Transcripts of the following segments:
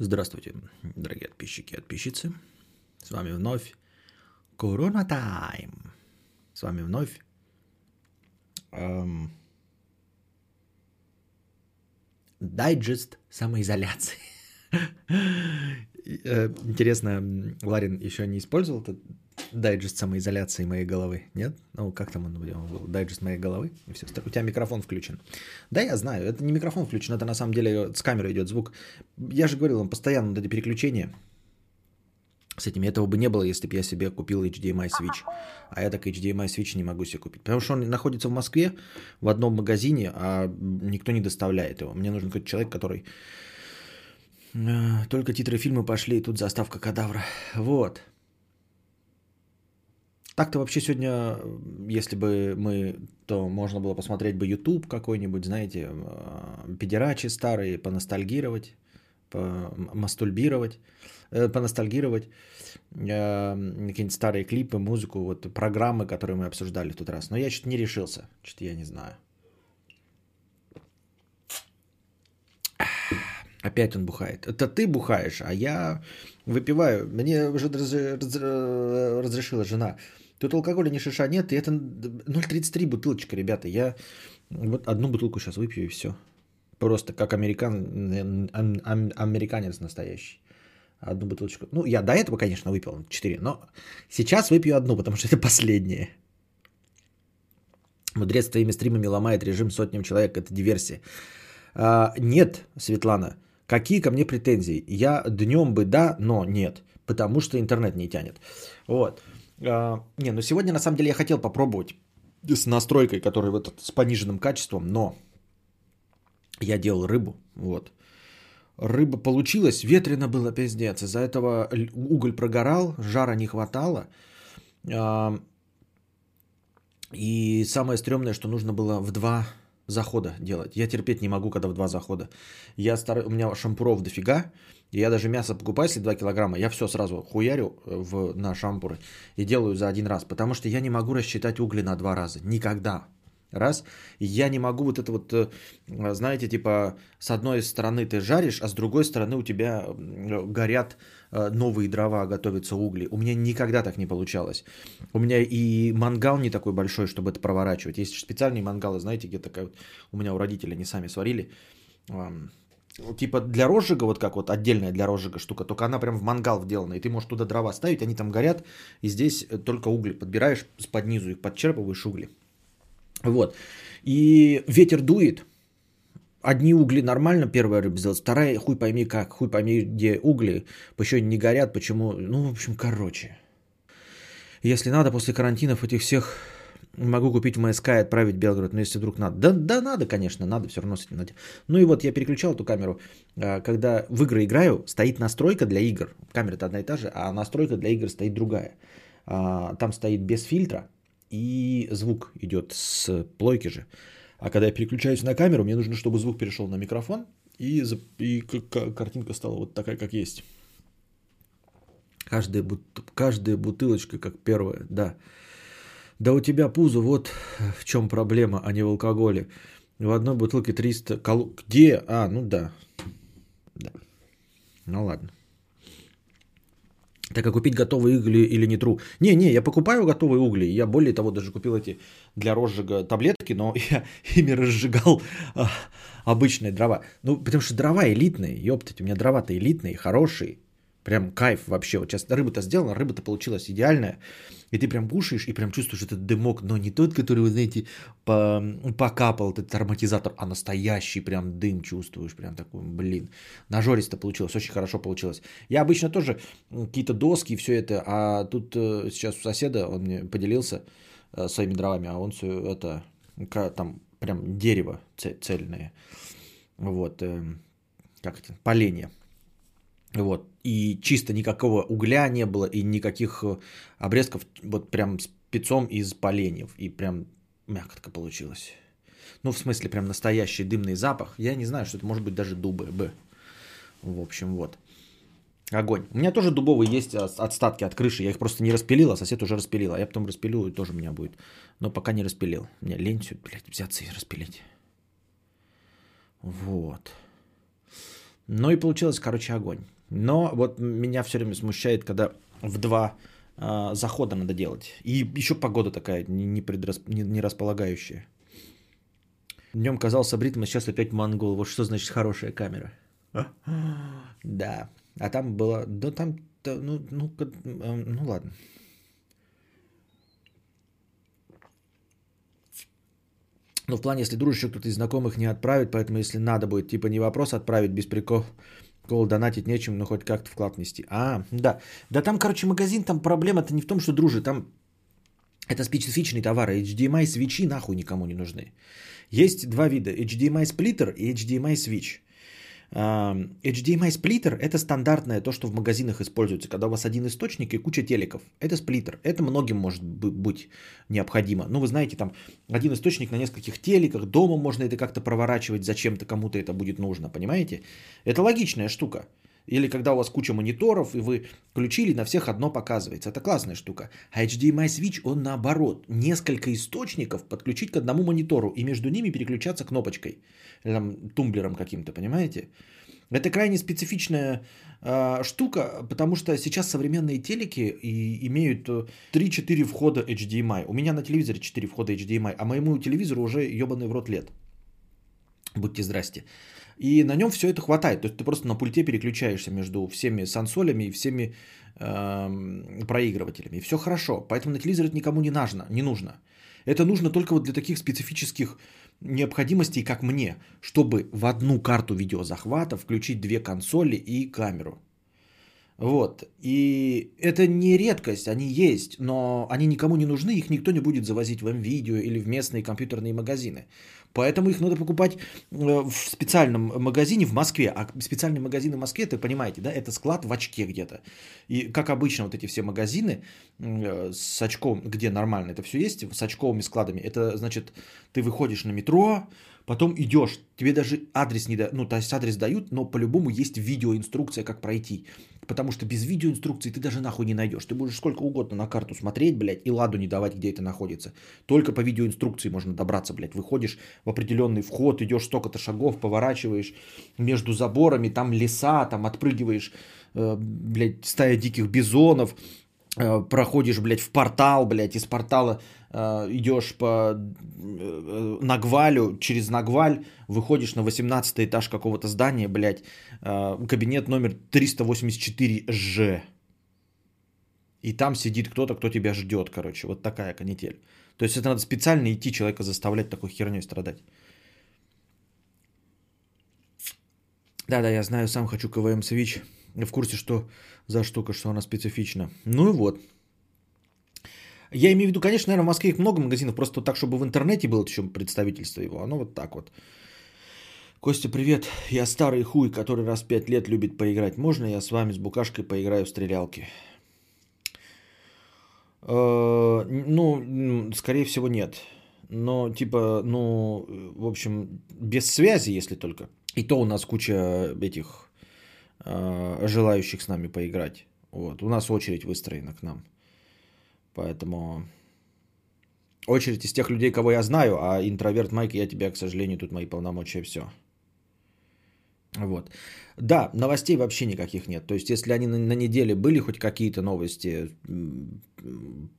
Здравствуйте, дорогие подписчики и подписчицы. С вами вновь Корона Тайм. С вами вновь эм, дайджест самоизоляции. Э, интересно, Ларин еще не использовал дайджест самоизоляции моей головы, нет? Ну, как там он был? Дайджест моей головы и все. У тебя микрофон включен. Да, я знаю, это не микрофон включен, это на самом деле с камеры идет звук. Я же говорил, он постоянно вот эти переключения с этими. Этого бы не было, если бы я себе купил HDMI Switch. А я так HDMI Switch не могу себе купить. Потому что он находится в Москве в одном магазине, а никто не доставляет его. Мне нужен какой-то человек, который... «Э, только титры фильма пошли, и тут заставка кадавра. Вот. Так-то вообще сегодня, если бы мы, то можно было посмотреть бы YouTube какой-нибудь, знаете, э, педерачи старые, поностальгировать, помастульбировать, э, поностальгировать, э, какие-нибудь старые клипы, музыку, вот программы, которые мы обсуждали в тот раз. Но я что-то не решился, что-то я не знаю. Опять он бухает. Это ты бухаешь, а я выпиваю. Мне уже разрешила жена. Тут алкоголя ни шиша нет, и это 0,33 бутылочка, ребята. Я вот одну бутылку сейчас выпью и все. Просто как американ, американец настоящий. Одну бутылочку. Ну, я до этого, конечно, выпил 4, но сейчас выпью одну, потому что это последнее. Мудрец твоими стримами ломает режим сотням человек. Это диверсия. А, нет, Светлана, какие ко мне претензии? Я днем бы да, но нет, потому что интернет не тянет. Вот. А, не, ну сегодня на самом деле я хотел попробовать с настройкой, которая вот с пониженным качеством, но я делал рыбу, вот. Рыба получилась, ветрено было пиздец. Из-за этого уголь прогорал, жара не хватало. А, и самое стрёмное, что нужно было в два захода делать. Я терпеть не могу, когда в два захода. Я стар... У меня шампуров дофига. И я даже мясо покупаю, если 2 килограмма, я все сразу хуярю э, в, на шампуры и делаю за один раз. Потому что я не могу рассчитать угли на два раза. Никогда. Раз. Я не могу вот это вот, э, знаете, типа с одной стороны ты жаришь, а с другой стороны у тебя горят э, новые дрова, готовятся угли. У меня никогда так не получалось. У меня и мангал не такой большой, чтобы это проворачивать. Есть специальные мангалы, знаете, где такая вот у меня у родителей они сами сварили типа для розжига, вот как вот отдельная для розжига штука, только она прям в мангал вделана, и ты можешь туда дрова ставить, они там горят, и здесь э, только угли подбираешь, под низу их подчерпываешь угли. Вот. И ветер дует, одни угли нормально первая рыба сделать, вторая хуй пойми как, хуй пойми где угли, еще не горят, почему, ну, в общем, короче. Если надо, после карантинов этих всех Могу купить в МСК и отправить в Белгород, но если вдруг надо. Да, да надо, конечно, надо все равно с этим надо. Ну и вот я переключал эту камеру. А, когда в игры играю, стоит настройка для игр. Камера-то одна и та же, а настройка для игр стоит другая. А, там стоит без фильтра, и звук идет с плойки же. А когда я переключаюсь на камеру, мне нужно, чтобы звук перешел на микрофон, и, и картинка стала вот такая, как есть. Каждая, каждая бутылочка, как первая, да. Да у тебя пузо, вот в чем проблема, а не в алкоголе. В одной бутылке 300 кал... Где? А, ну да. Да. Ну ладно. Так а купить готовые угли или не тру? Не, не, я покупаю готовые угли. Я более того даже купил эти для розжига таблетки, но я ими разжигал а, обычные дрова. Ну, потому что дрова элитные, ёптать, у меня дрова-то элитные, хорошие. Прям кайф вообще. Вот сейчас рыба-то сделана, рыба-то получилась идеальная. И ты прям кушаешь и прям чувствуешь этот дымок, но не тот, который, вы знаете, по, покапал этот ароматизатор, а настоящий прям дым чувствуешь. Прям такой, блин. Нажористо получилось, очень хорошо получилось. Я обычно тоже какие-то доски и все это, а тут э, сейчас у соседа, он мне поделился э, своими дровами, а он все это, там прям дерево цельное. Вот, эм, как это, поленья. Вот. И чисто никакого угля не было и никаких э, обрезков вот прям с пецом из поленьев. И прям мякотка получилась. Ну, в смысле, прям настоящий дымный запах. Я не знаю, что это может быть даже дубы. Б. В общем, вот. Огонь. У меня тоже дубовые есть отстатки от крыши. Я их просто не распилил, а сосед уже распилил. А я потом распилю, и тоже у меня будет. Но пока не распилил. Мне лень все, блядь, взяться и распилить. Вот. Ну и получилось, короче, огонь. Но вот меня все время смущает, когда в два э, захода надо делать. И еще погода такая не, предрас... не, не располагающая. Днем казался бритым, а сейчас опять монгол. Вот что значит хорошая камера. Да. А там было... Да там... Ну, ну, ну ладно. Но в плане, если дружишь, кто-то из знакомых не отправит, поэтому если надо будет, типа не вопрос отправить без прикол, Кол донатить нечем, но хоть как-то вклад нести. А, да. Да там, короче, магазин, там проблема-то не в том, что дружи, там это специфичный товар. HDMI свечи нахуй никому не нужны. Есть два вида. HDMI сплиттер и HDMI switch. HDMI сплиттер – это стандартное, то, что в магазинах используется, когда у вас один источник и куча телеков. Это сплиттер. Это многим может быть необходимо. Ну, вы знаете, там один источник на нескольких телеках, дома можно это как-то проворачивать, зачем-то кому-то это будет нужно, понимаете? Это логичная штука. Или когда у вас куча мониторов, и вы включили, на всех одно показывается. Это классная штука. А HDMI Switch, он наоборот. Несколько источников подключить к одному монитору и между ними переключаться кнопочкой. Или там, тумблером каким-то, понимаете? Это крайне специфичная э, штука, потому что сейчас современные телеки и имеют 3-4 входа HDMI. У меня на телевизоре 4 входа HDMI, а моему телевизору уже ебаный в рот лет. Будьте здрасте. И на нем все это хватает. То есть ты просто на пульте переключаешься между всеми сансолями и всеми э, проигрывателями. И все хорошо. Поэтому на телевизор это никому не нужно. Не нужно. Это нужно только вот для таких специфических необходимостей, как мне, чтобы в одну карту видеозахвата включить две консоли и камеру. Вот. И это не редкость, они есть, но они никому не нужны, их никто не будет завозить в МВидео или в местные компьютерные магазины. Поэтому их надо покупать э, в специальном магазине в Москве. А специальный магазин в Москве, ты понимаете, да, это склад в очке где-то. И как обычно вот эти все магазины э, с очком, где нормально это все есть, с очковыми складами, это значит, ты выходишь на метро, потом идешь, тебе даже адрес не дают, ну, то есть адрес дают, но по-любому есть видеоинструкция, как пройти. Потому что без видеоинструкции ты даже нахуй не найдешь. Ты будешь сколько угодно на карту смотреть, блядь, и ладу не давать, где это находится. Только по видеоинструкции можно добраться, блядь. Выходишь в определенный вход, идешь столько-то шагов, поворачиваешь между заборами, там леса, там отпрыгиваешь, э, блядь, стая диких бизонов, проходишь, блядь, в портал, блядь, из портала э, идешь по э, Нагвалю, через Нагваль, выходишь на 18 этаж какого-то здания, блядь, э, кабинет номер 384Ж. И там сидит кто-то, кто тебя ждет, короче. Вот такая канитель. То есть это надо специально идти человека заставлять такой херней страдать. Да-да, я знаю, сам хочу КВМ Switch. В курсе, что за штука, что она специфична. Ну и вот. Я имею в виду, конечно, наверное, в Москве их много магазинов, просто так, чтобы в интернете было еще представительство его. Оно вот так вот. Костя, привет. Я старый хуй, который раз в пять лет любит поиграть. Можно я с вами с букашкой поиграю в стрелялки? Э, ну, скорее всего, нет. Но, типа, ну, в общем, без связи, если только. И то у нас куча этих желающих с нами поиграть. Вот. У нас очередь выстроена к нам. Поэтому очередь из тех людей, кого я знаю, а интроверт Майк, я тебя, к сожалению, тут мои полномочия все. Вот. Да, новостей вообще никаких нет. То есть, если они на, на неделе были хоть какие-то новости,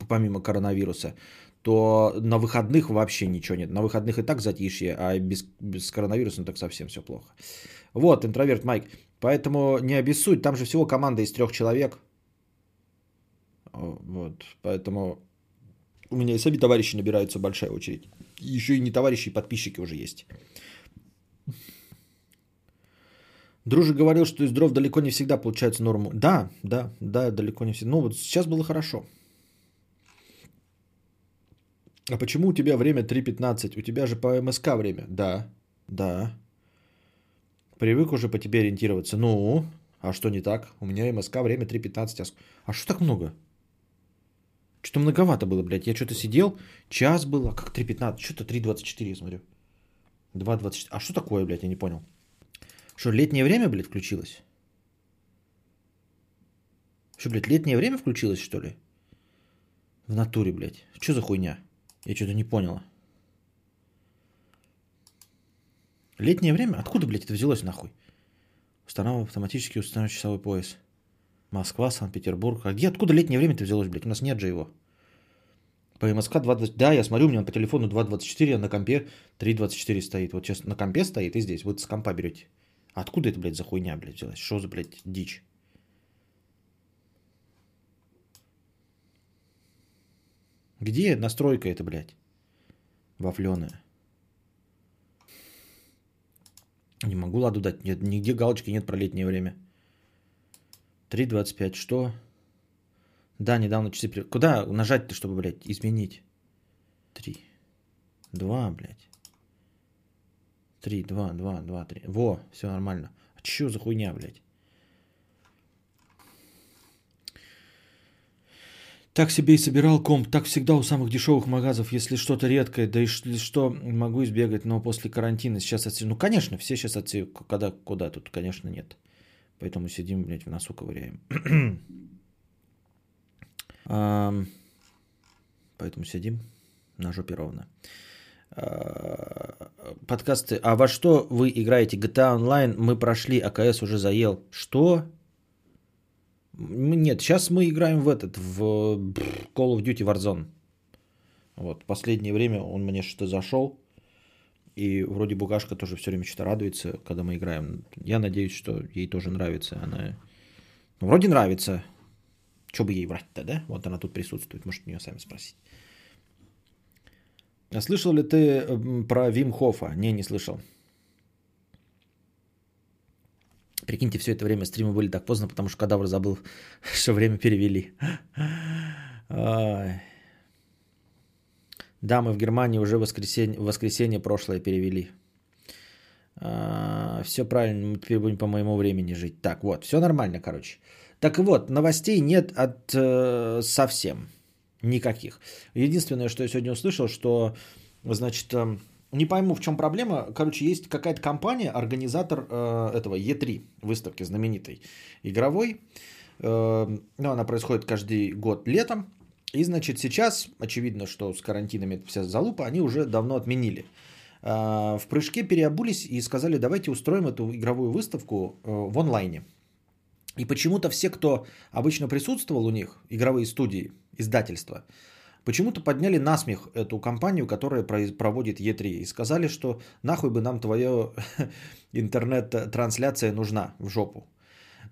помимо коронавируса, то на выходных вообще ничего нет. На выходных и так затишье, а без, без коронавируса ну, так совсем все плохо. Вот, интроверт Майк. Поэтому не обессудь, там же всего команда из трех человек. Вот, поэтому у меня и сами товарищи набираются большая очередь. Еще и не товарищи, и подписчики уже есть. Дружи говорил, что из дров далеко не всегда получается норму. Да, да, да, далеко не всегда. Ну вот сейчас было хорошо. А почему у тебя время 3.15? У тебя же по МСК время. Да, да. Привык уже по тебе ориентироваться. Ну, а что не так? У меня МСК время 3.15. А что так много? Что-то многовато было, блядь. Я что-то сидел, час было, как 3.15, что-то 3.24 я смотрю. 2.24. А что такое, блядь, я не понял. Что, летнее время, блядь, включилось? Что, блядь, летнее время включилось, что ли? В натуре, блядь. Что за хуйня? Я что-то не поняла. Летнее время? Откуда, блядь, это взялось нахуй? Устанавливаю автоматически установить часовой пояс. Москва, Санкт-Петербург. А где, откуда летнее время-то взялось, блядь? У нас нет же его. По МСК 2.20. Да, я смотрю, у меня по телефону 2.24, а на компе 3.24 стоит. Вот сейчас на компе стоит и здесь. Вы с компа берете. Откуда это, блядь, за хуйня, блядь, взялась? Что за, блядь, дичь? Где настройка это, блядь? Вафленая. Не могу ладу дать. Нет, нигде галочки нет про летнее время. 3.25. Что? Да, недавно часы... Куда нажать-то, чтобы, блядь, изменить? 3. 2, блядь. 3, 2, 2, 2, 3. Во, все нормально. А что за хуйня, блядь? Так себе и собирал комп. Так всегда у самых дешевых магазов. Если что-то редкое, да и что, могу избегать. Но после карантина сейчас отсижу. Ну, конечно, все сейчас отсижу. Когда, куда тут, конечно, нет. Поэтому сидим, блядь, в носу ковыряем. Поэтому сидим на жопе ровно. А, подкасты. А во что вы играете? GTA Online мы прошли, АКС уже заел. Что? Нет, сейчас мы играем в этот, в Call of Duty Warzone. Вот, последнее время он мне что-то зашел. И вроде Букашка тоже все время что-то радуется, когда мы играем. Я надеюсь, что ей тоже нравится. Она ну, вроде нравится. Что бы ей врать-то, да? Вот она тут присутствует, может у нее сами спросить. А слышал ли ты про Вим Хофа? Не, не слышал. Прикиньте, все это время стримы были так поздно, потому что кадавр забыл, что время перевели. Да, мы в Германии уже воскресенье, воскресенье прошлое перевели. А, все правильно, мы теперь будем по моему времени жить. Так, вот, все нормально, короче. Так вот, новостей нет от э, совсем никаких. Единственное, что я сегодня услышал, что, значит, э, не пойму, в чем проблема. Короче, есть какая-то компания, организатор э, этого E3 выставки знаменитой игровой. Э, ну, она происходит каждый год летом. И, значит, сейчас, очевидно, что с карантинами вся залупа, они уже давно отменили. Э, в прыжке переобулись и сказали, давайте устроим эту игровую выставку э, в онлайне. И почему-то все, кто обычно присутствовал у них, игровые студии, издательства, почему-то подняли насмех эту компанию, которая проводит E3, и сказали, что нахуй бы нам твоя интернет-трансляция нужна в жопу.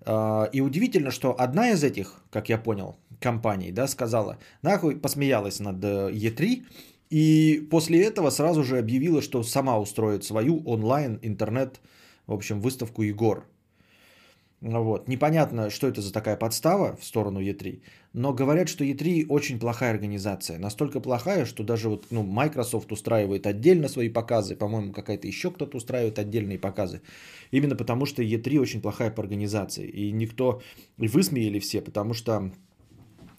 А, и удивительно, что одна из этих, как я понял, компаний, да, сказала, нахуй посмеялась над E3, и после этого сразу же объявила, что сама устроит свою онлайн интернет, в общем, выставку игр вот. Непонятно, что это за такая подстава в сторону E3, но говорят, что E3 очень плохая организация. Настолько плохая, что даже вот, ну, Microsoft устраивает отдельно свои показы, по-моему, какая-то еще кто-то устраивает отдельные показы. Именно потому, что E3 очень плохая по организации. И никто, и высмеяли все, потому что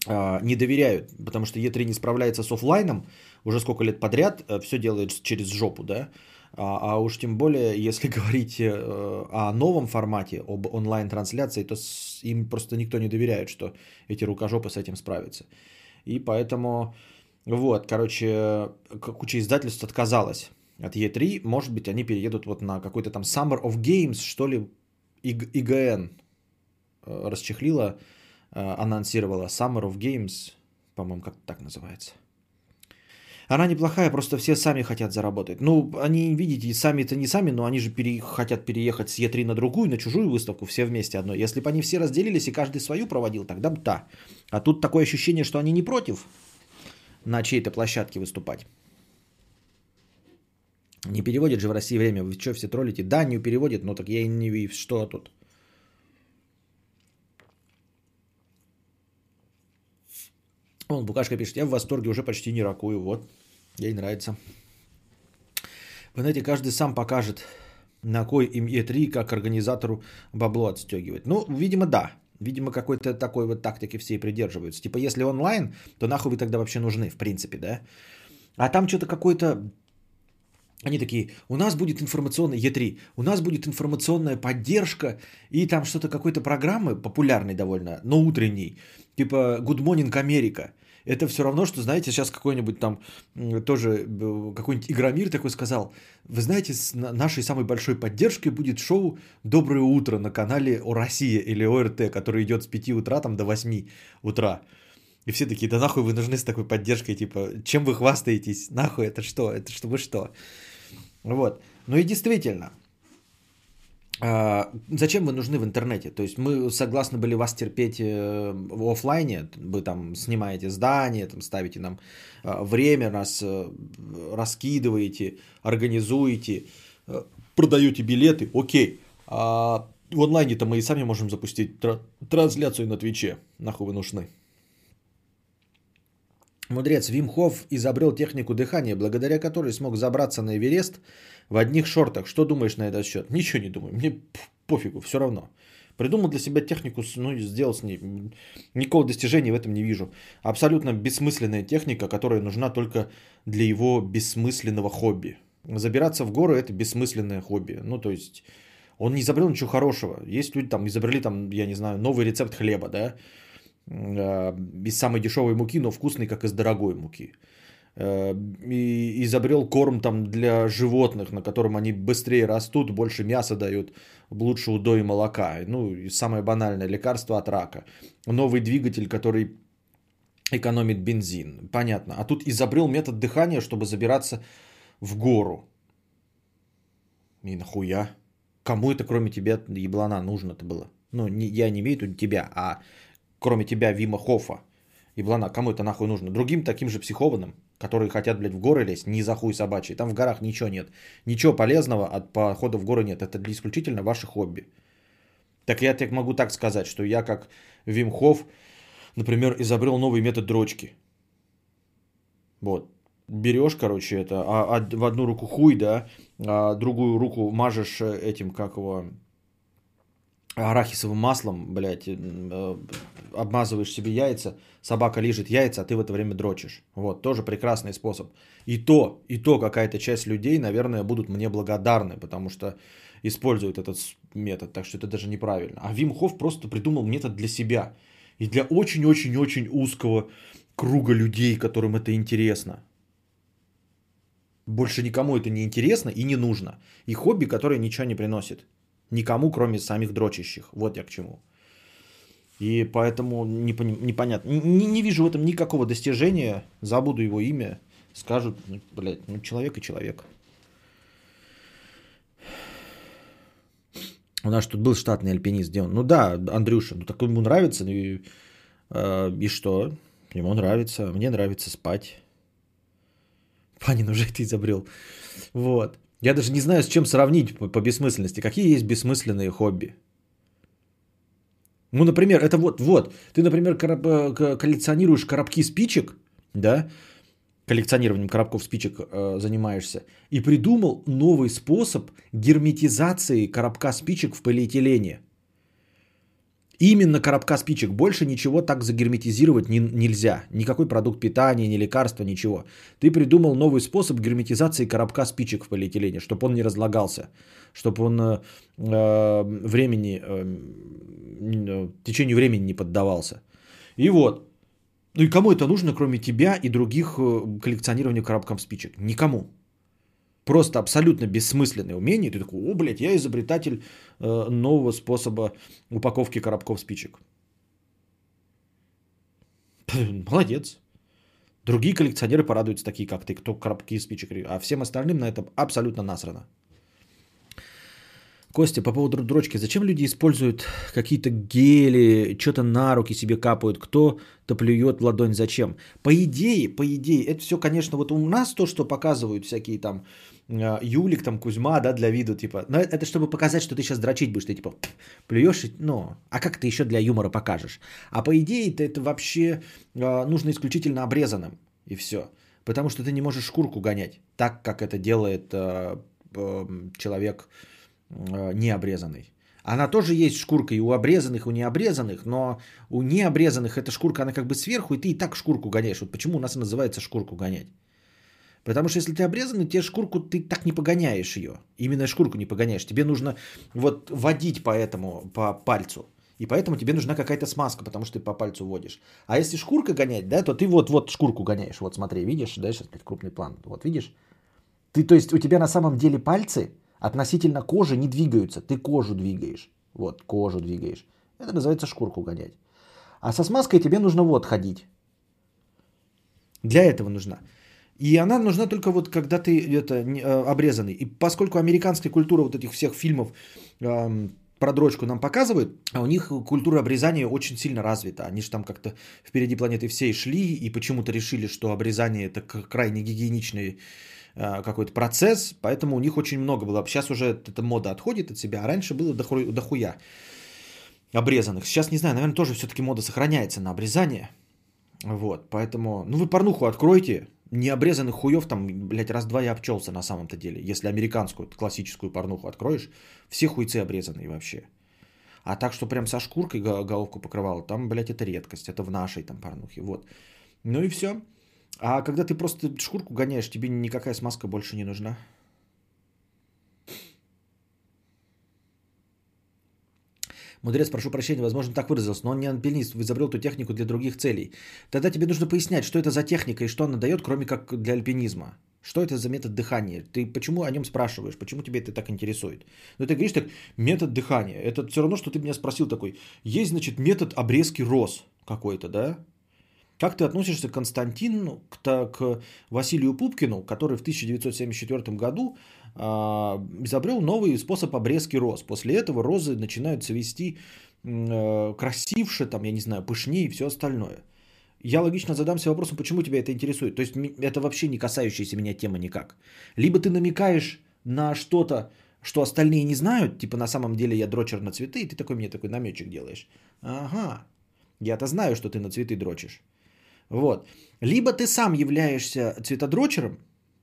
э, не доверяют, потому что E3 не справляется с офлайном уже сколько лет подряд, э, все делает через жопу, да, а, а уж тем более, если говорить э, о новом формате, об онлайн-трансляции, то им просто никто не доверяет, что эти рукожопы с этим справятся. И поэтому, вот, короче, куча издательств отказалась от E3. Может быть, они переедут вот на какой-то там Summer of Games, что ли, ИГН э, расчехлила, э, анонсировала Summer of Games, по-моему, как так называется. Она неплохая, просто все сами хотят заработать. Ну, они, видите, сами-то не сами, но они же пере... хотят переехать с Е3 на другую, на чужую выставку, все вместе одно. Если бы они все разделились и каждый свою проводил, тогда бы да. А тут такое ощущение, что они не против на чьей-то площадке выступать. Не переводит же в России время. Вы что, все троллите? Да, не переводит, но так я и не вижу, что тут. Он Букашка пишет, я в восторге, уже почти не ракую. Вот, ей нравится. Вы знаете, каждый сам покажет, на кой им Е3, как организатору бабло отстегивать. Ну, видимо, да. Видимо, какой-то такой вот тактики все и придерживаются. Типа, если онлайн, то нахуй вы тогда вообще нужны, в принципе, да? А там что-то какой-то... Они такие, у нас будет информационный Е3, у нас будет информационная поддержка, и там что-то какой-то программы, популярной довольно, но утренней, типа Good Morning America. Это все равно, что, знаете, сейчас какой-нибудь там тоже какой-нибудь Игромир такой сказал, вы знаете, с нашей самой большой поддержкой будет шоу «Доброе утро» на канале О Россия или ОРТ, который идет с 5 утра там до 8 утра. И все такие, да нахуй вы нужны с такой поддержкой, типа, чем вы хвастаетесь, нахуй, это что, это что, вы что? Вот. Ну и действительно, а, зачем вы нужны в интернете? То есть мы согласны были вас терпеть э, в офлайне, вы там снимаете здание, там ставите нам а, время, нас э, раскидываете, организуете, э, продаете билеты, окей. А в онлайне-то мы и сами можем запустить трансляцию на Твиче. Нахуй вы нужны. Мудрец Вимхов изобрел технику дыхания, благодаря которой смог забраться на Эверест в одних шортах. Что думаешь на этот счет? Ничего не думаю. Мне пофигу, все равно. Придумал для себя технику, ну, сделал с ней. Никакого достижения в этом не вижу. Абсолютно бессмысленная техника, которая нужна только для его бессмысленного хобби. Забираться в горы – это бессмысленное хобби. Ну, то есть, он не изобрел ничего хорошего. Есть люди, там, изобрели, там, я не знаю, новый рецепт хлеба, да, из самой дешевой муки, но вкусный, как из дорогой муки. Э, и изобрел корм там для животных, на котором они быстрее растут, больше мяса дают, лучше удой и молока. Ну, и самое банальное лекарство от рака. Новый двигатель, который экономит бензин. Понятно. А тут изобрел метод дыхания, чтобы забираться в гору. И нахуя? Кому это, кроме тебя, еблана, нужно-то было? Ну, не, я не имею в виду тебя, а кроме тебя, Вима Хофа. Еблана, кому это нахуй нужно? Другим таким же психованным, которые хотят, блядь, в горы лезть, ни за хуй собачий. Там в горах ничего нет. Ничего полезного от похода в горы нет. Это исключительно ваше хобби. Так я так могу так сказать, что я как Вимхов, например, изобрел новый метод дрочки. Вот. Берешь, короче, это, а, а в одну руку хуй, да, а другую руку мажешь э, этим, как его, арахисовым маслом, блядь, э, обмазываешь себе яйца, собака лежит яйца, а ты в это время дрочишь. Вот, тоже прекрасный способ. И то, и то какая-то часть людей, наверное, будут мне благодарны, потому что используют этот метод, так что это даже неправильно. А Вим Хофф просто придумал метод для себя и для очень-очень-очень узкого круга людей, которым это интересно. Больше никому это не интересно и не нужно. И хобби, которое ничего не приносит. Никому, кроме самих дрочащих. Вот я к чему. И поэтому непонятно. Не, не вижу в этом никакого достижения. Забуду его имя. Скажут, ну, блядь, ну человек и человек. У нас тут был штатный альпинист, где он? Ну да, Андрюша, ну так ему нравится, и, э, и что? Ему нравится, мне нравится спать. Панин уже это изобрел. Вот. Я даже не знаю, с чем сравнить по, по бессмысленности. Какие есть бессмысленные хобби? Ну, например, это вот, вот, ты, например, короб, э, коллекционируешь коробки спичек, да, коллекционированием коробков спичек э, занимаешься, и придумал новый способ герметизации коробка спичек в полиэтилене. Именно коробка спичек. Больше ничего так загерметизировать не, нельзя. Никакой продукт питания, ни лекарства, ничего. Ты придумал новый способ герметизации коробка спичек в полиэтилене, чтобы он не разлагался, чтобы он э, э времени, э, э, течению времени не поддавался. И вот. Ну и кому это нужно, кроме тебя и других э, коллекционирования коробкам спичек? Никому. Просто абсолютно бессмысленное умение. Ты такой, о, блядь, я изобретатель э, нового способа упаковки коробков спичек. Молодец. Другие коллекционеры порадуются, такие как ты, кто коробки спичек. А всем остальным на этом абсолютно насрано. Костя, по поводу дрочки. Зачем люди используют какие-то гели, что-то на руки себе капают, кто-то плюет в ладонь, зачем? По идее, по идее, это все, конечно, вот у нас то, что показывают всякие там Юлик, там Кузьма, да, для виду, типа, но это чтобы показать, что ты сейчас дрочить будешь, ты типа плюешь, ну, а как ты еще для юмора покажешь? А по идее, это, вообще э, нужно исключительно обрезанным, и все. Потому что ты не можешь шкурку гонять, так как это делает э, э, человек э, необрезанный. Она тоже есть шкурка и у обрезанных, и у необрезанных, но у необрезанных эта шкурка, она как бы сверху, и ты и так шкурку гоняешь. Вот почему у нас и называется шкурку гонять. Потому что если ты обрезанный, тебе шкурку ты так не погоняешь ее. Именно шкурку не погоняешь. Тебе нужно вот водить по этому, по пальцу. И поэтому тебе нужна какая-то смазка, потому что ты по пальцу водишь. А если шкурка гонять, да, то ты вот, вот шкурку гоняешь. Вот смотри, видишь, да, сейчас крупный план. Вот видишь? Ты, то есть у тебя на самом деле пальцы относительно кожи не двигаются. Ты кожу двигаешь. Вот, кожу двигаешь. Это называется шкурку гонять. А со смазкой тебе нужно вот ходить. Для этого нужна. И она нужна только вот когда ты это, э, обрезанный. И поскольку американская культура вот этих всех фильмов эм, про дрочку нам показывают, а у них культура обрезания очень сильно развита. Они же там как-то впереди планеты всей шли и почему-то решили, что обрезание это крайне гигиеничный э, какой-то процесс, поэтому у них очень много было. Сейчас уже эта мода отходит от себя, а раньше было доху- дохуя обрезанных. Сейчас, не знаю, наверное, тоже все-таки мода сохраняется на обрезание. Вот, поэтому, ну вы порнуху откройте, необрезанных хуев там, блядь, раз-два я обчелся на самом-то деле. Если американскую классическую порнуху откроешь, все хуйцы обрезанные вообще. А так, что прям со шкуркой головку покрывало, там, блядь, это редкость. Это в нашей там порнухе, вот. Ну и все. А когда ты просто шкурку гоняешь, тебе никакая смазка больше не нужна. Мудрец, прошу прощения, возможно, так выразился, но он не альпинист, изобрел эту технику для других целей. Тогда тебе нужно пояснять, что это за техника и что она дает, кроме как для альпинизма. Что это за метод дыхания? Ты почему о нем спрашиваешь? Почему тебе это так интересует? Ну, ты говоришь так, метод дыхания. Это все равно, что ты меня спросил такой. Есть, значит, метод обрезки роз какой-то, да? Как ты относишься к Константину, к, к Василию Пупкину, который в 1974 году изобрел новый способ обрезки роз? После этого розы начинают цвести э, красивше, там, я не знаю, пышнее и все остальное. Я логично задамся вопросом, почему тебя это интересует. То есть это вообще не касающаяся меня тема никак. Либо ты намекаешь на что-то, что остальные не знают, типа на самом деле я дрочер на цветы, и ты такой мне такой намечек делаешь. Ага, я-то знаю, что ты на цветы дрочишь. Вот. Либо ты сам являешься цветодрочером,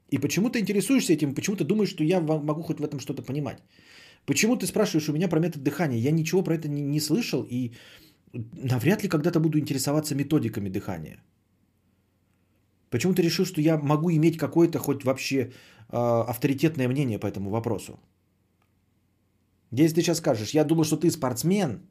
и почему-то интересуешься этим, почему-то думаешь, что я могу хоть в этом что-то понимать. Почему ты спрашиваешь у меня про метод дыхания? Я ничего про это не, не слышал и навряд ли когда-то буду интересоваться методиками дыхания. Почему ты решил, что я могу иметь какое-то хоть вообще э, авторитетное мнение по этому вопросу? Если ты сейчас скажешь, я думал, что ты спортсмен,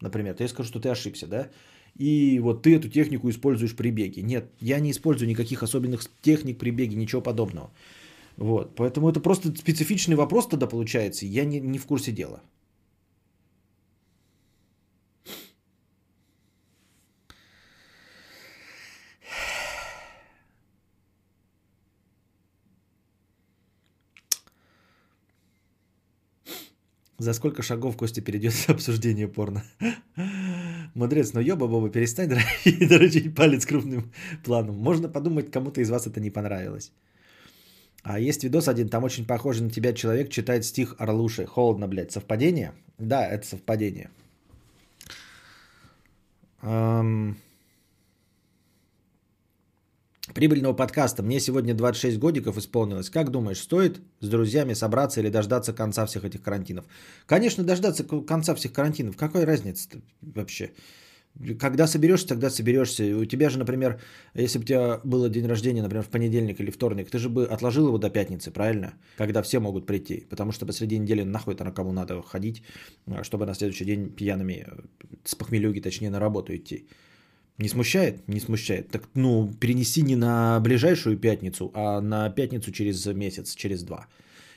например, то я скажу, что ты ошибся, да? И вот ты эту технику используешь при беге. Нет, я не использую никаких особенных техник при беге, ничего подобного. Вот, поэтому это просто специфичный вопрос тогда получается, я не, не в курсе дела. За сколько шагов Костя перейдет обсуждение порно? Мудрец, ну ёба, Боба, перестань дрочить палец крупным планом. Можно подумать, кому-то из вас это не понравилось. А есть видос один, там очень похожий на тебя человек читает стих Орлуши. Холодно, блядь. Совпадение? Да, это совпадение. Эм... Прибыльного подкаста. Мне сегодня 26 годиков исполнилось. Как думаешь, стоит с друзьями собраться или дождаться конца всех этих карантинов? Конечно, дождаться конца всех карантинов. Какая разница вообще? Когда соберешься, тогда соберешься. У тебя же, например, если бы у тебя было день рождения, например, в понедельник или вторник, ты же бы отложил его до пятницы, правильно? Когда все могут прийти. Потому что посреди недели нахуй это на кому надо ходить, чтобы на следующий день пьяными, с похмелюги, точнее, на работу идти. Не смущает? Не смущает. Так, ну, перенеси не на ближайшую пятницу, а на пятницу через месяц, через два.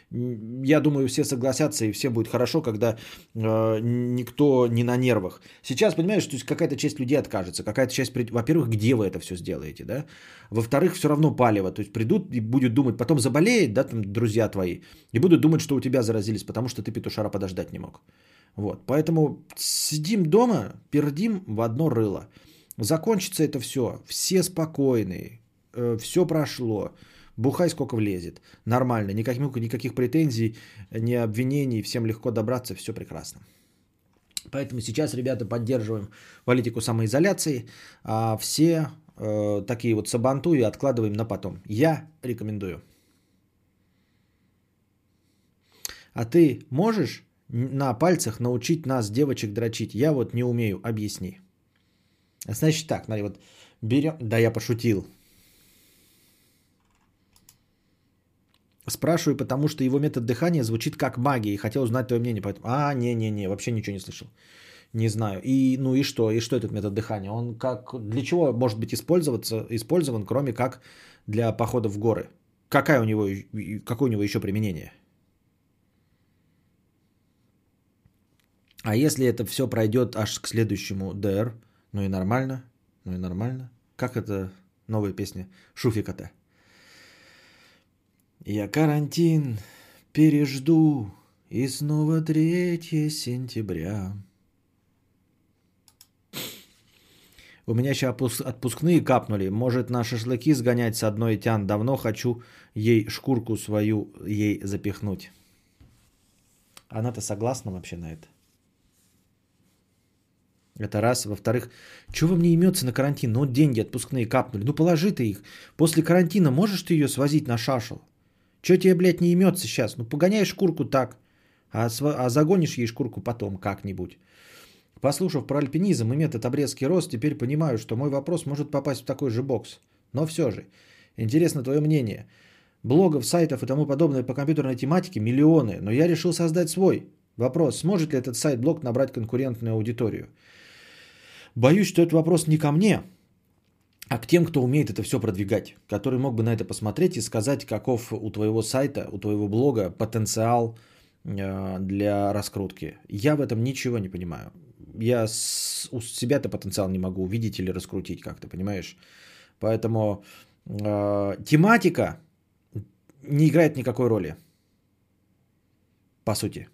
Я думаю, все согласятся и всем будет хорошо, когда э, никто не на нервах. Сейчас, понимаешь, то есть какая-то часть людей откажется, какая-то часть, во-первых, где вы это все сделаете, да? Во-вторых, все равно палево, то есть придут и будут думать, потом заболеет, да, там друзья твои, и будут думать, что у тебя заразились, потому что ты петушара подождать не мог. Вот, поэтому сидим дома, пердим в одно рыло. Закончится это все, все спокойные, э, все прошло, бухай сколько влезет, нормально, никаких, никаких претензий, ни обвинений, всем легко добраться, все прекрасно. Поэтому сейчас, ребята, поддерживаем политику самоизоляции, а все э, такие вот сабанту и откладываем на потом. Я рекомендую. А ты можешь на пальцах научить нас, девочек, дрочить? Я вот не умею, объясни. Значит так, смотри, вот берем... Да, я пошутил. Спрашиваю, потому что его метод дыхания звучит как магия и хотел узнать твое мнение. Поэтому... А, не-не-не, вообще ничего не слышал. Не знаю. И, ну и что? И что этот метод дыхания? Он как, для чего может быть использоваться, использован, кроме как для похода в горы? Какая у него, какое у него еще применение? А если это все пройдет аж к следующему ДР, ну и нормально, ну и нормально. Как это новая песня Шуфика-то? Я карантин пережду, и снова 3 сентября. У меня сейчас отпускные капнули. Может на шашлыки сгонять с одной тян. Давно хочу ей шкурку свою ей запихнуть. Она-то согласна вообще на это? Это раз. Во-вторых, что вам не имется на карантин? Ну, деньги отпускные капнули. Ну, положи ты их. После карантина можешь ты ее свозить на шашел? Что тебе, блядь, не имется сейчас? Ну, погоняешь шкурку так, а, св... а загонишь ей шкурку потом как-нибудь. Послушав про альпинизм и метод обрезки рост, теперь понимаю, что мой вопрос может попасть в такой же бокс. Но все же, интересно твое мнение. Блогов, сайтов и тому подобное по компьютерной тематике миллионы, но я решил создать свой. Вопрос, сможет ли этот сайт-блог набрать конкурентную аудиторию? Боюсь, что этот вопрос не ко мне, а к тем, кто умеет это все продвигать, который мог бы на это посмотреть и сказать, каков у твоего сайта, у твоего блога потенциал э, для раскрутки. Я в этом ничего не понимаю. Я у себя-то потенциал не могу увидеть или раскрутить как-то, понимаешь? Поэтому э, тематика не играет никакой роли. По сути.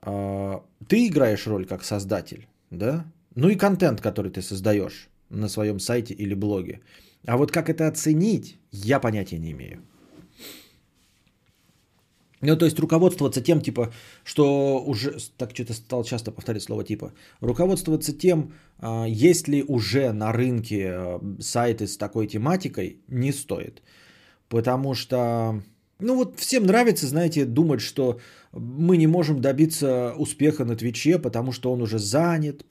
Э, ты играешь роль как создатель, да? Ну и контент, который ты создаешь на своем сайте или блоге. А вот как это оценить, я понятия не имею. Ну, то есть руководствоваться тем, типа, что уже, так что-то стал часто повторять слово типа, руководствоваться тем, а, есть ли уже на рынке а, сайты с такой тематикой, не стоит. Потому что, ну вот всем нравится, знаете, думать, что мы не можем добиться успеха на Твиче, потому что он уже занят,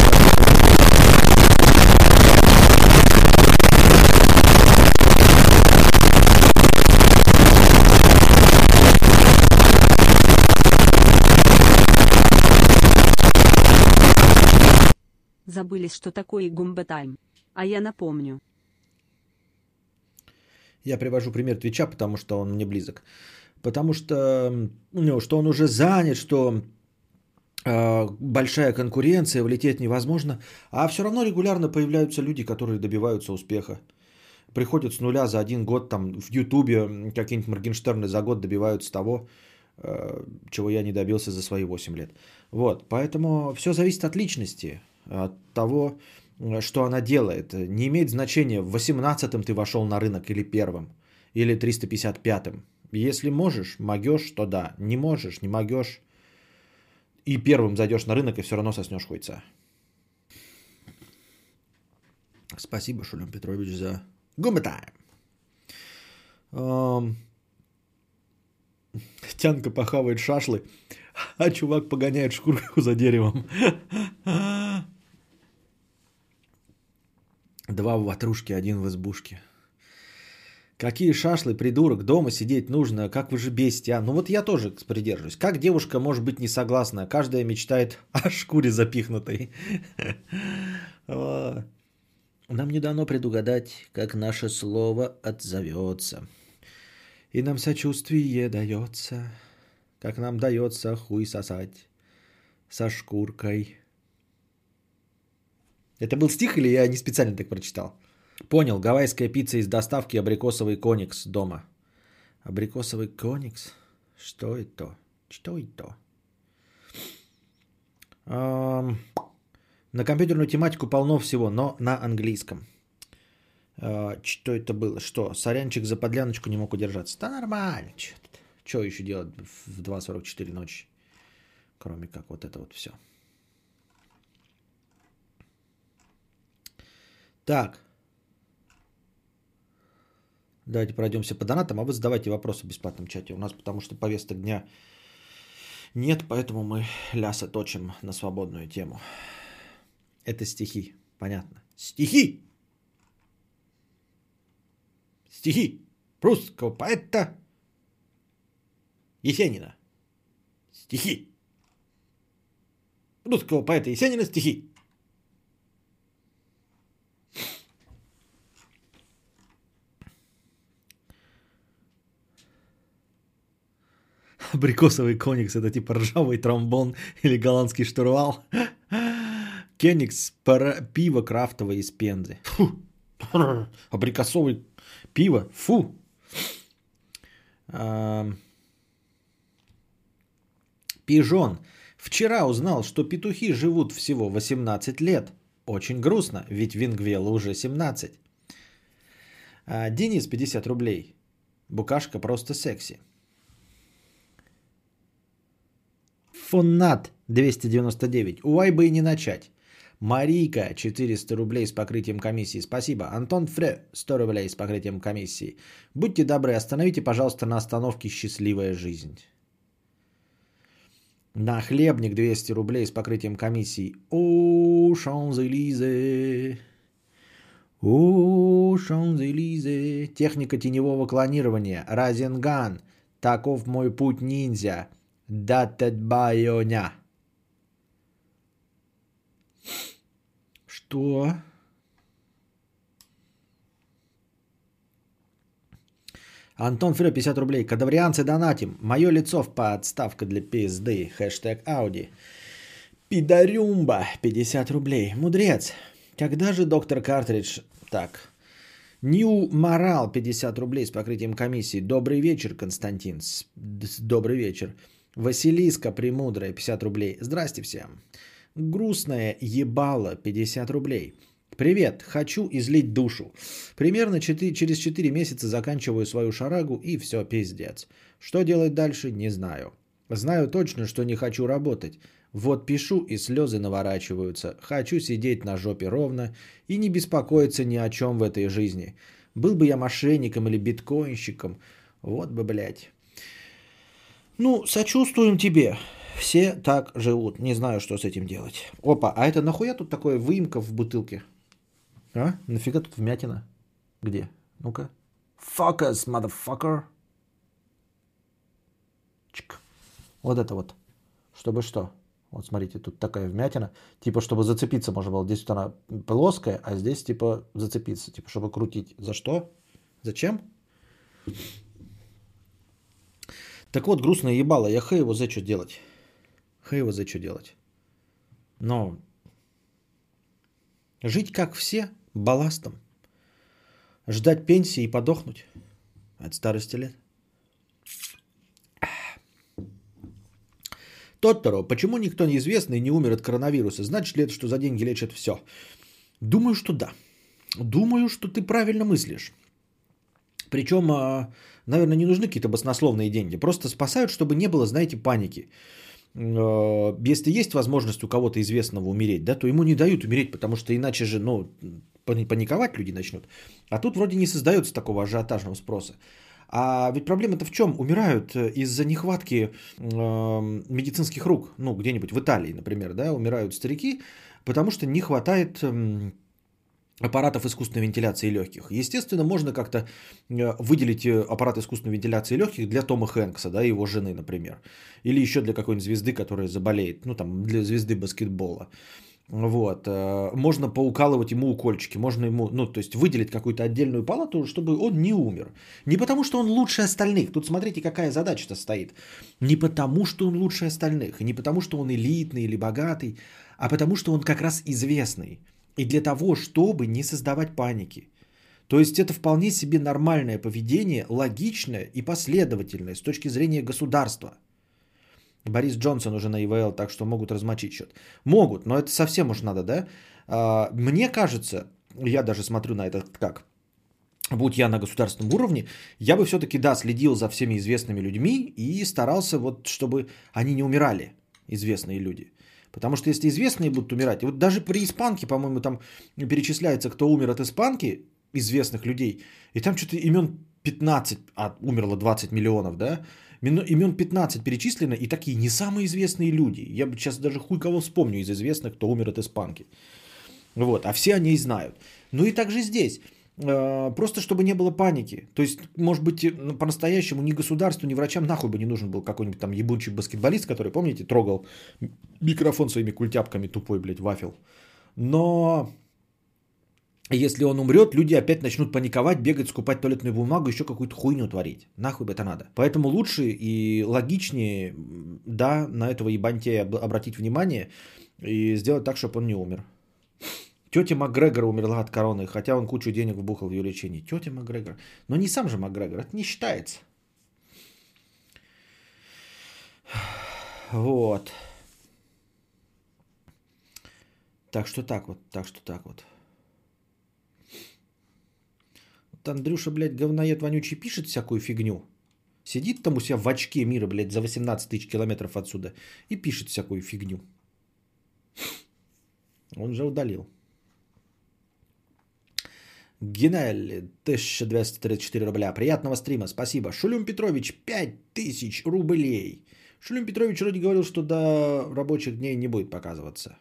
Забыли, что такое Гумба Тайм. А я напомню. Я привожу пример Твича, потому что он мне близок. Потому что, ну, что он уже занят, что э, большая конкуренция, влететь невозможно. А все равно регулярно появляются люди, которые добиваются успеха. Приходят с нуля за один год, там в Ютубе какие-нибудь Моргенштерны за год добиваются того, э, чего я не добился за свои 8 лет. Вот, поэтому все зависит от личности от того, что она делает. Не имеет значения, в 18-м ты вошел на рынок или первым, или 355-м. Если можешь, могешь, то да. Не можешь, не могешь. И первым зайдешь на рынок и все равно соснешь хуйца. Спасибо, Шулем Петрович, за гумбатайм. Эм... Тянка похавает шашлы, а чувак погоняет шкурку за деревом. Два в ватрушке, один в избушке. Какие шашлы, придурок, дома сидеть нужно, как вы же бесите, а? Ну вот я тоже придерживаюсь. Как девушка может быть не согласна? Каждая мечтает о шкуре запихнутой. Нам не дано предугадать, как наше слово отзовется. И нам сочувствие дается, как нам дается хуй сосать со шкуркой. Это был стих или я не специально так прочитал? Понял. Гавайская пицца из доставки абрикосовый коникс дома. Абрикосовый коникс? Что это? Что это? Um, на компьютерную тематику полно всего, но на английском. Uh, что это было? Что? Сорянчик за подляночку не мог удержаться. Да нормально. Что еще делать в 2.44 ночи? Кроме как вот это вот все. Так. Давайте пройдемся по донатам, а вы задавайте вопросы в бесплатном чате. У нас потому что повесток дня нет, поэтому мы ляса точим на свободную тему. Это стихи, понятно. Стихи! Стихи русского поэта Есенина. Стихи. русского поэта Есенина стихи. Абрикосовый коникс это типа ржавый тромбон или голландский штурвал. Кеникс пиво крафтовое из пензы. Фу. Абрикосовый пиво. Фу. Пижон. Вчера узнал, что петухи живут всего 18 лет. Очень грустно, ведь Вингвелла уже 17. А, Денис, 50 рублей. Букашка просто секси. Фоннат 299. Уай бы и не начать. Марийка 400 рублей с покрытием комиссии. Спасибо. Антон Фре 100 рублей с покрытием комиссии. Будьте добры, остановите, пожалуйста, на остановке «Счастливая жизнь». На хлебник 200 рублей с покрытием комиссии. О, Шанзелизе. О, Шанзелизе. Техника теневого клонирования. Разенган. Таков мой путь ниндзя. Датет байоня. Что? Антон Фрё, 50 рублей. Кадаврианцы донатим. Мое лицо в подставка для пизды. Хэштег Ауди. Пидарюмба, 50 рублей. Мудрец. Когда же доктор Картридж... Так. Нью Морал, 50 рублей с покрытием комиссии. Добрый вечер, Константин. Добрый вечер. Василиска Премудрая, 50 рублей. Здрасте всем. Грустная ебала, 50 рублей. Привет, хочу излить душу. Примерно 4, через 4 месяца заканчиваю свою шарагу и все, пиздец. Что делать дальше, не знаю. Знаю точно, что не хочу работать. Вот пишу и слезы наворачиваются. Хочу сидеть на жопе ровно и не беспокоиться ни о чем в этой жизни. Был бы я мошенником или биткоинщиком. Вот бы, блядь. Ну, сочувствуем тебе. Все так живут. Не знаю, что с этим делать. Опа, а это нахуя тут такое выемка в бутылке? А? Нафига тут вмятина? Где? Ну-ка. Focus, motherfucker. Чик. Вот это вот. Чтобы что? Вот смотрите, тут такая вмятина. Типа, чтобы зацепиться можно было. Здесь вот она плоская, а здесь типа зацепиться. Типа, чтобы крутить. За что? Зачем? Так вот, грустное ебало. Я хай его за что делать. Хай его за что делать. Но жить как все – балластом. Ждать пенсии и подохнуть от старости лет. Тотторо, почему никто неизвестный не умер от коронавируса? Значит ли это, что за деньги лечат все? Думаю, что да. Думаю, что ты правильно мыслишь. Причем, а, наверное, не нужны какие-то баснословные деньги. Просто спасают, чтобы не было, знаете, паники. А, если есть возможность у кого-то известного умереть, да, то ему не дают умереть, потому что иначе же, ну, паниковать люди начнут. А тут вроде не создается такого ажиотажного спроса. А ведь проблема-то в чем? Умирают э, из-за нехватки э, медицинских рук. Ну, где-нибудь в Италии, например, да, умирают старики, потому что не хватает э, аппаратов искусственной вентиляции легких. Естественно, можно как-то э, выделить э, аппарат искусственной вентиляции легких для Тома Хэнкса, да, его жены, например. Или еще для какой-нибудь звезды, которая заболеет, ну, там, для звезды баскетбола. Вот. Э, можно поукалывать ему укольчики, можно ему, ну, то есть выделить какую-то отдельную палату, чтобы он не умер. Не потому, что он лучше остальных. Тут смотрите, какая задача-то стоит. Не потому, что он лучше остальных, не потому, что он элитный или богатый, а потому, что он как раз известный. И для того, чтобы не создавать паники. То есть это вполне себе нормальное поведение, логичное и последовательное с точки зрения государства – Борис Джонсон уже на ИВЛ, так что могут размочить счет. Могут, но это совсем уж надо, да? А, мне кажется, я даже смотрю на это как, будь я на государственном уровне, я бы все-таки, да, следил за всеми известными людьми и старался вот, чтобы они не умирали, известные люди. Потому что если известные будут умирать, вот даже при испанке, по-моему, там перечисляется, кто умер от испанки, известных людей, и там что-то имен 15, а умерло 20 миллионов, да, Имен 15 перечислено, и такие не самые известные люди. Я бы сейчас даже хуй кого вспомню из известных, кто умер от испанки. Вот, а все они и знают. Ну и также здесь. Э, просто чтобы не было паники. То есть, может быть, ну, по-настоящему ни государству, ни врачам нахуй бы не нужен был какой-нибудь там ебучий баскетболист, который, помните, трогал микрофон своими культяпками, тупой, блядь, вафел. Но если он умрет, люди опять начнут паниковать, бегать, скупать туалетную бумагу, еще какую-то хуйню творить. Нахуй бы это надо. Поэтому лучше и логичнее, да, на этого ебантея обратить внимание и сделать так, чтобы он не умер. Тетя Макгрегор умерла от короны, хотя он кучу денег вбухал в ее лечение. Тетя Макгрегор. Но не сам же Макгрегор, это не считается. Вот. Так что так вот, так что так вот. Вот Андрюша, блядь, говноед вонючий пишет всякую фигню. Сидит там у себя в очке мира, блядь, за 18 тысяч километров отсюда и пишет всякую фигню. Он же удалил. Генель, 1234 рубля. Приятного стрима, спасибо. Шулюм Петрович, 5000 рублей. Шулюм Петрович вроде говорил, что до рабочих дней не будет показываться.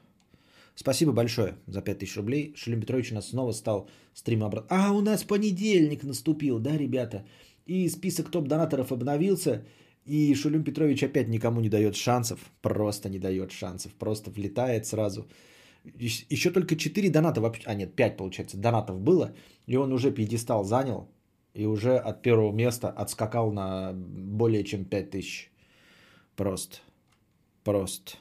Спасибо большое за 5000 рублей. Шулюм Петрович у нас снова стал стрима обратно. А, у нас понедельник наступил, да, ребята? И список топ-донаторов обновился. И Шулюм Петрович опять никому не дает шансов. Просто не дает шансов. Просто влетает сразу. Еще только 4 доната вообще, а нет, 5 получается, донатов было, и он уже пьедестал занял, и уже от первого места отскакал на более чем 5 тысяч. Просто. Просто.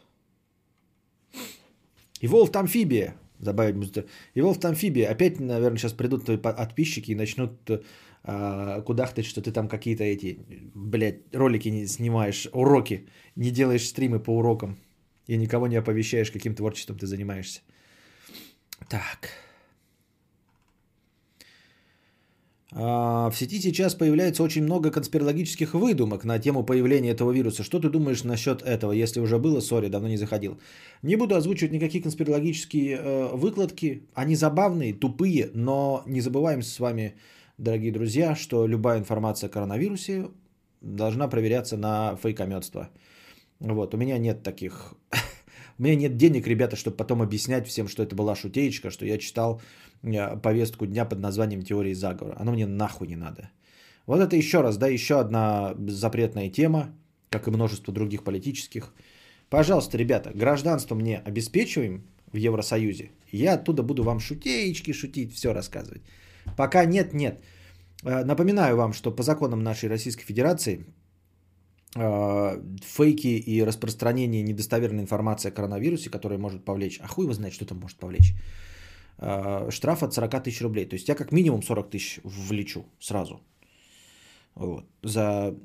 И Волф Амфибия, добавить. И Волф Амфибия, опять, наверное, сейчас придут твои подписчики и начнут а, кудахтать, что ты там какие-то эти, блядь, ролики не снимаешь, уроки, не делаешь стримы по урокам и никого не оповещаешь, каким творчеством ты занимаешься. Так. А, в сети сейчас появляется очень много конспирологических выдумок на тему появления этого вируса. Что ты думаешь насчет этого? Если уже было, сори, давно не заходил. Не буду озвучивать никакие конспирологические э, выкладки. Они забавные, тупые, но не забываем с вами, дорогие друзья, что любая информация о коронавирусе должна проверяться на фейкометство. Вот, у меня нет таких... у меня нет денег, ребята, чтобы потом объяснять всем, что это была шутеечка, что я читал э, повестку дня под названием «Теории заговора». Оно мне нахуй не надо. Вот это еще раз, да, еще одна запретная тема, как и множество других политических. Пожалуйста, ребята, гражданство мне обеспечиваем в Евросоюзе. Я оттуда буду вам шутеечки шутить, все рассказывать. Пока нет, нет. Э, напоминаю вам, что по законам нашей Российской Федерации фейки и распространение недостоверной информации о коронавирусе, которая может повлечь, а хуй его знает, что там может повлечь, а, штраф от 40 тысяч рублей. То есть я как минимум 40 тысяч влечу сразу вот, за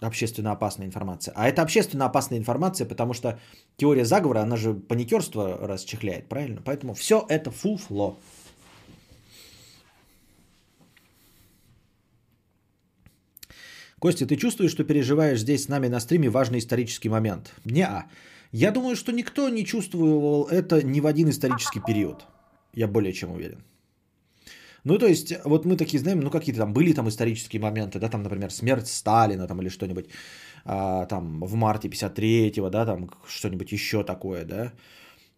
общественно опасная информация. А это общественно опасная информация, потому что теория заговора, она же паникерство расчехляет, правильно? Поэтому все это фуфло. Костя, ты чувствуешь, что переживаешь здесь с нами на стриме важный исторический момент? Не-а. Я думаю, что никто не чувствовал это ни в один исторический период. Я более чем уверен. Ну, то есть, вот мы такие знаем, ну, какие-то там были там исторические моменты, да, там, например, смерть Сталина там или что-нибудь, а, там, в марте 53-го, да, там, что-нибудь еще такое, да.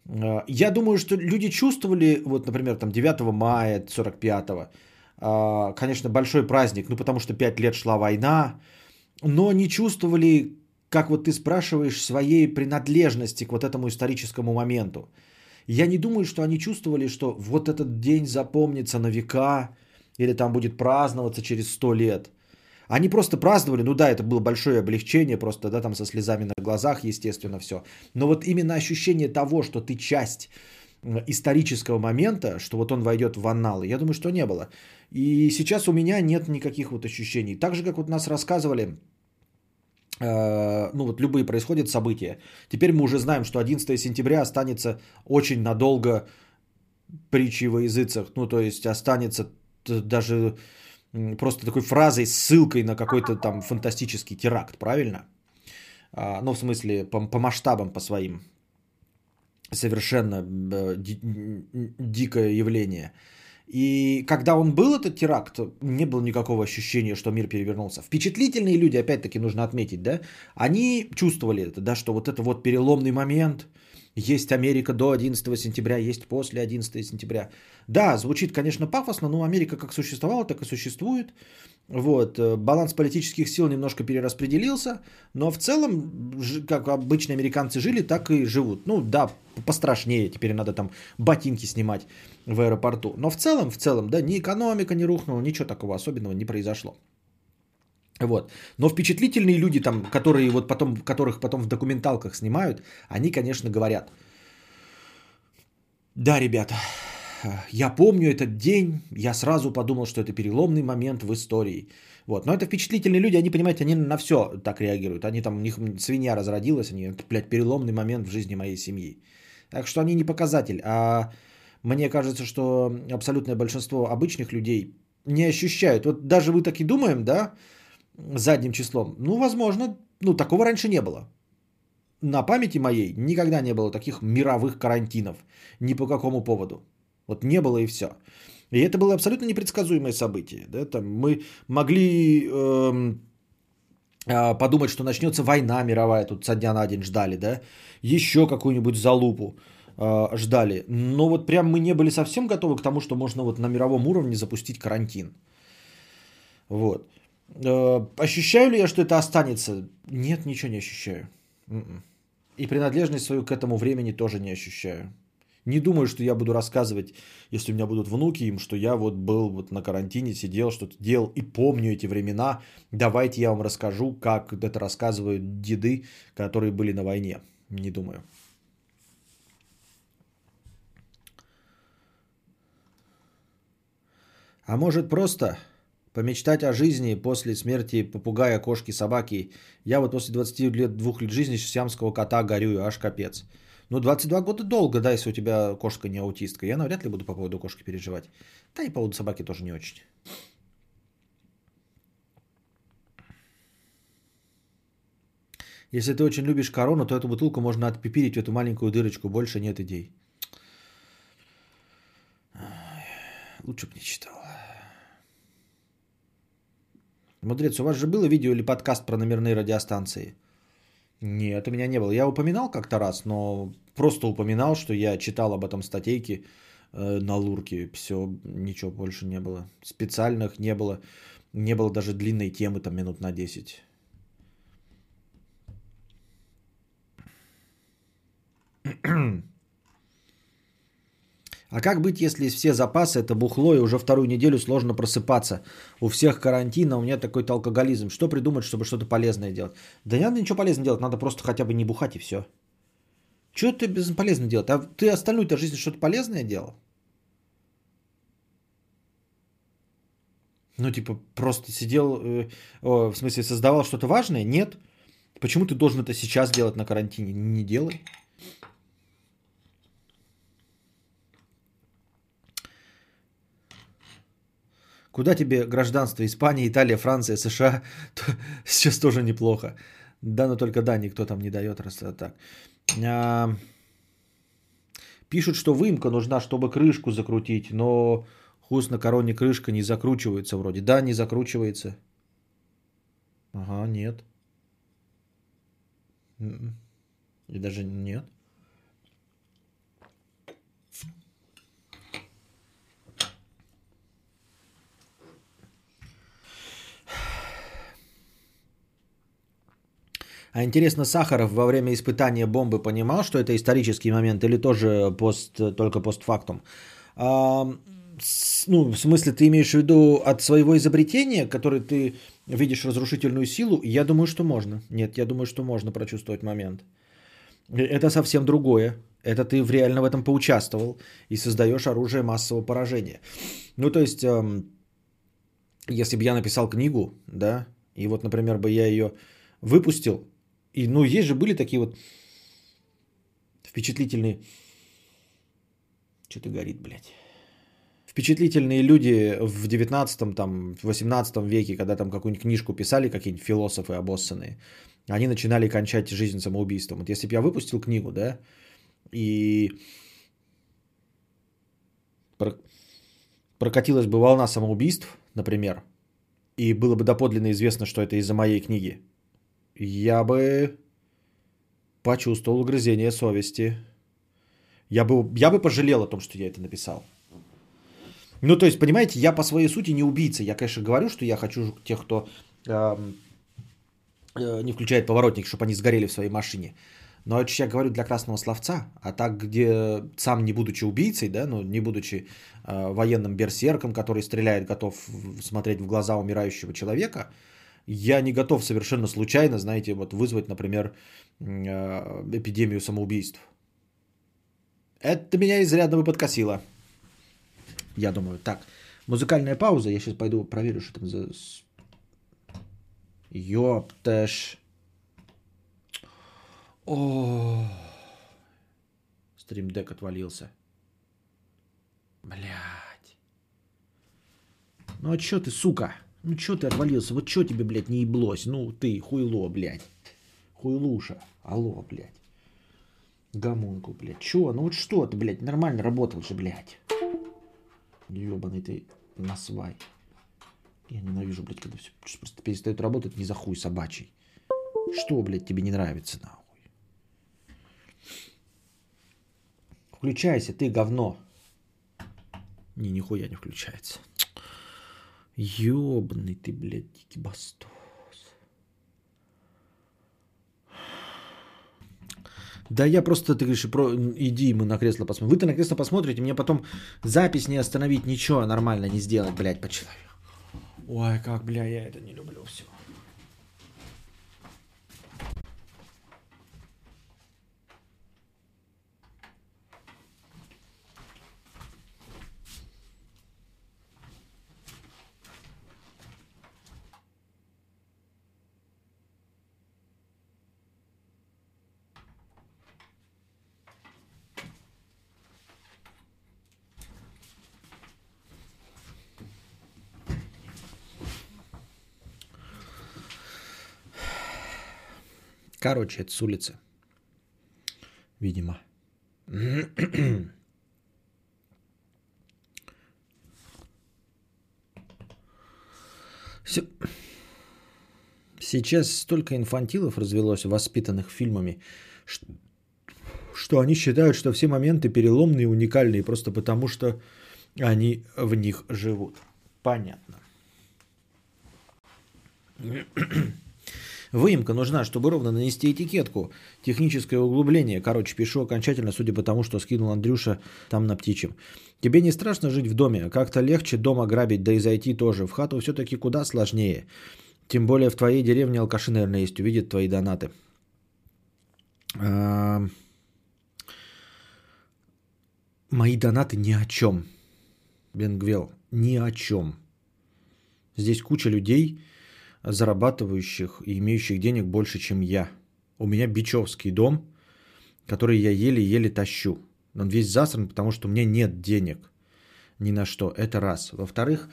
А, я думаю, что люди чувствовали, вот, например, там, 9 мая 45-го, а, конечно, большой праздник, ну потому что пять лет шла война, но не чувствовали, как вот ты спрашиваешь, своей принадлежности к вот этому историческому моменту. Я не думаю, что они чувствовали, что вот этот день запомнится на века, или там будет праздноваться через сто лет. Они просто праздновали, ну да, это было большое облегчение, просто, да, там со слезами на глазах, естественно, все. Но вот именно ощущение того, что ты часть исторического момента, что вот он войдет в анналы, я думаю, что не было. И сейчас у меня нет никаких вот ощущений. Так же, как вот нас рассказывали, э, ну вот любые происходят события. Теперь мы уже знаем, что 11 сентября останется очень надолго притчей во языцах. Ну то есть останется даже просто такой фразой, ссылкой на какой-то там фантастический теракт, правильно? А, ну в смысле по, по масштабам, по своим. Совершенно э, дикое явление. И когда он был, этот теракт, не было никакого ощущения, что мир перевернулся. Впечатлительные люди, опять-таки нужно отметить, да, они чувствовали это, да, что вот это вот переломный момент, Есть Америка до 11 сентября, есть после 11 сентября. Да, звучит, конечно, пафосно, но Америка как существовала, так и существует. Вот, э, баланс политических сил немножко перераспределился, но в целом, как обычно американцы жили, так и живут. Ну да, пострашнее, теперь надо там ботинки снимать в аэропорту. Но в целом, в целом, да, ни экономика не рухнула, ничего такого особенного не произошло. Вот. Но впечатлительные люди, там, которые вот потом, которых потом в документалках снимают, они, конечно, говорят, да, ребята, я помню этот день, я сразу подумал, что это переломный момент в истории. Вот. Но это впечатлительные люди, они, понимаете, они на все так реагируют. Они там, у них свинья разродилась, они, это, блядь, переломный момент в жизни моей семьи. Так что они не показатель. А мне кажется, что абсолютное большинство обычных людей не ощущают. Вот даже вы так и думаем, да, задним числом. Ну, возможно, ну, такого раньше не было. На памяти моей никогда не было таких мировых карантинов. Ни по какому поводу. Вот не было и все. И это было абсолютно непредсказуемое событие. Да? Там мы могли эм, э, подумать, что начнется война мировая, тут со дня на день ждали, да? Еще какую-нибудь залупу э, ждали. Но вот прям мы не были совсем готовы к тому, что можно вот на мировом уровне запустить карантин. Вот. Э, ощущаю ли я, что это останется? Нет, ничего не ощущаю. М-м. И принадлежность свою к этому времени тоже не ощущаю. Не думаю, что я буду рассказывать, если у меня будут внуки, им, что я вот был вот на карантине, сидел, что-то делал и помню эти времена. Давайте я вам расскажу, как это рассказывают деды, которые были на войне. Не думаю. А может просто помечтать о жизни после смерти попугая, кошки, собаки. Я вот после 20 лет, двух лет жизни сиамского кота горю, аж капец. Ну, 22 года долго, да, если у тебя кошка не аутистка. Я навряд ли буду по поводу кошки переживать. Да и по поводу собаки тоже не очень. Если ты очень любишь корону, то эту бутылку можно отпипирить в эту маленькую дырочку. Больше нет идей. Лучше бы не читал. Мудрец, у вас же было видео или подкаст про номерные радиостанции? Нет, у меня не было. Я упоминал как-то раз, но просто упоминал, что я читал об этом статейки э, на Лурке. Все, ничего больше не было. Специальных не было. Не было даже длинной темы, там минут на 10. А как быть, если все запасы это бухло и уже вторую неделю сложно просыпаться? У всех карантин, а у меня такой алкоголизм. Что придумать, чтобы что-то полезное делать? Да не надо ничего полезного делать, надо просто хотя бы не бухать и все. Что ты бесполезно делать? А ты остальную-то жизнь что-то полезное делал? Ну, типа, просто сидел, э, о, в смысле, создавал что-то важное? Нет. Почему ты должен это сейчас делать на карантине? Не делай. Куда тебе гражданство? Испания, Италия, Франция, США? Сейчас тоже неплохо. Да, но только да, никто там не дает раз так. А, пишут, что выемка нужна, чтобы крышку закрутить, но хуст на короне крышка не закручивается вроде. Да, не закручивается. Ага, нет. М-м. И даже нет. А интересно, Сахаров во время испытания бомбы понимал, что это исторический момент или тоже пост, только постфактум? А, ну, в смысле, ты имеешь в виду от своего изобретения, который ты видишь разрушительную силу? Я думаю, что можно. Нет, я думаю, что можно прочувствовать момент. Э, это совсем другое. Это ты в реально в этом поучаствовал и создаешь оружие массового поражения. Ну, то есть, эм, если бы я написал книгу, да, и вот, например, бы я ее выпустил, и, ну, есть же были такие вот впечатлительные... Что-то горит, блядь. Впечатлительные люди в 19 там, 18 веке, когда там какую-нибудь книжку писали, какие-нибудь философы обоссанные, они начинали кончать жизнь самоубийством. Вот если бы я выпустил книгу, да, и прокатилась бы волна самоубийств, например, и было бы доподлинно известно, что это из-за моей книги, я бы почувствовал угрызение совести. Я бы, я бы пожалел о том, что я это написал. Ну, то есть, понимаете, я по своей сути не убийца. Я, конечно, говорю, что я хочу тех, кто э, э, не включает поворотник, чтобы они сгорели в своей машине. Но это я говорю для красного словца. А так, где сам не будучи убийцей, да, ну, не будучи э, военным берсерком, который стреляет, готов смотреть в глаза умирающего человека, я не готов совершенно случайно, знаете, вот вызвать, например, э, эпидемию самоубийств. Это меня изрядно бы подкосило. Я думаю, так, музыкальная пауза. Я сейчас пойду проверю, что там за... Ёпташ. О, стримдек отвалился. Блять. Ну а чё ты, сука? Ну чё ты отвалился? Вот чё тебе, блядь, не еблось? Ну ты, хуйло, блядь. Хуйлуша. Алло, блядь. Гамунку, блядь. Чё? Ну вот что ты, блядь, нормально работал же, блядь. Ёбаный ты насвай. Я ненавижу, блядь, когда все просто перестает работать не за хуй собачий. Что, блядь, тебе не нравится, нахуй? Включайся, ты говно. Не, нихуя не включается. Ёбаный ты, блядь, дикий бастос. Да я просто, ты говоришь, про... иди мы на кресло посмотрим. Вы-то на кресло посмотрите, мне потом запись не остановить, ничего нормально не сделать, блядь, по человеку. Ой, как, бля, я это не люблю все. Короче, это с улицы. Видимо. Сейчас столько инфантилов развелось, воспитанных фильмами, что они считают, что все моменты переломные и уникальные просто потому, что они в них живут. Понятно. Выемка нужна, чтобы ровно нанести этикетку. Техническое углубление. Короче, пишу окончательно, судя по тому, что скинул Андрюша там на птичьем. Тебе не страшно жить в доме? Как-то легче дома грабить, да и зайти тоже. В хату все-таки куда сложнее. Тем более в твоей деревне алкаши, наверное, есть. Увидят твои донаты. Мои донаты ни о чем. Бенгвел, ни о чем. Здесь куча людей, зарабатывающих и имеющих денег больше, чем я. У меня бичевский дом, который я еле-еле тащу. Он весь засран, потому что у меня нет денег ни на что. Это раз. Во-вторых,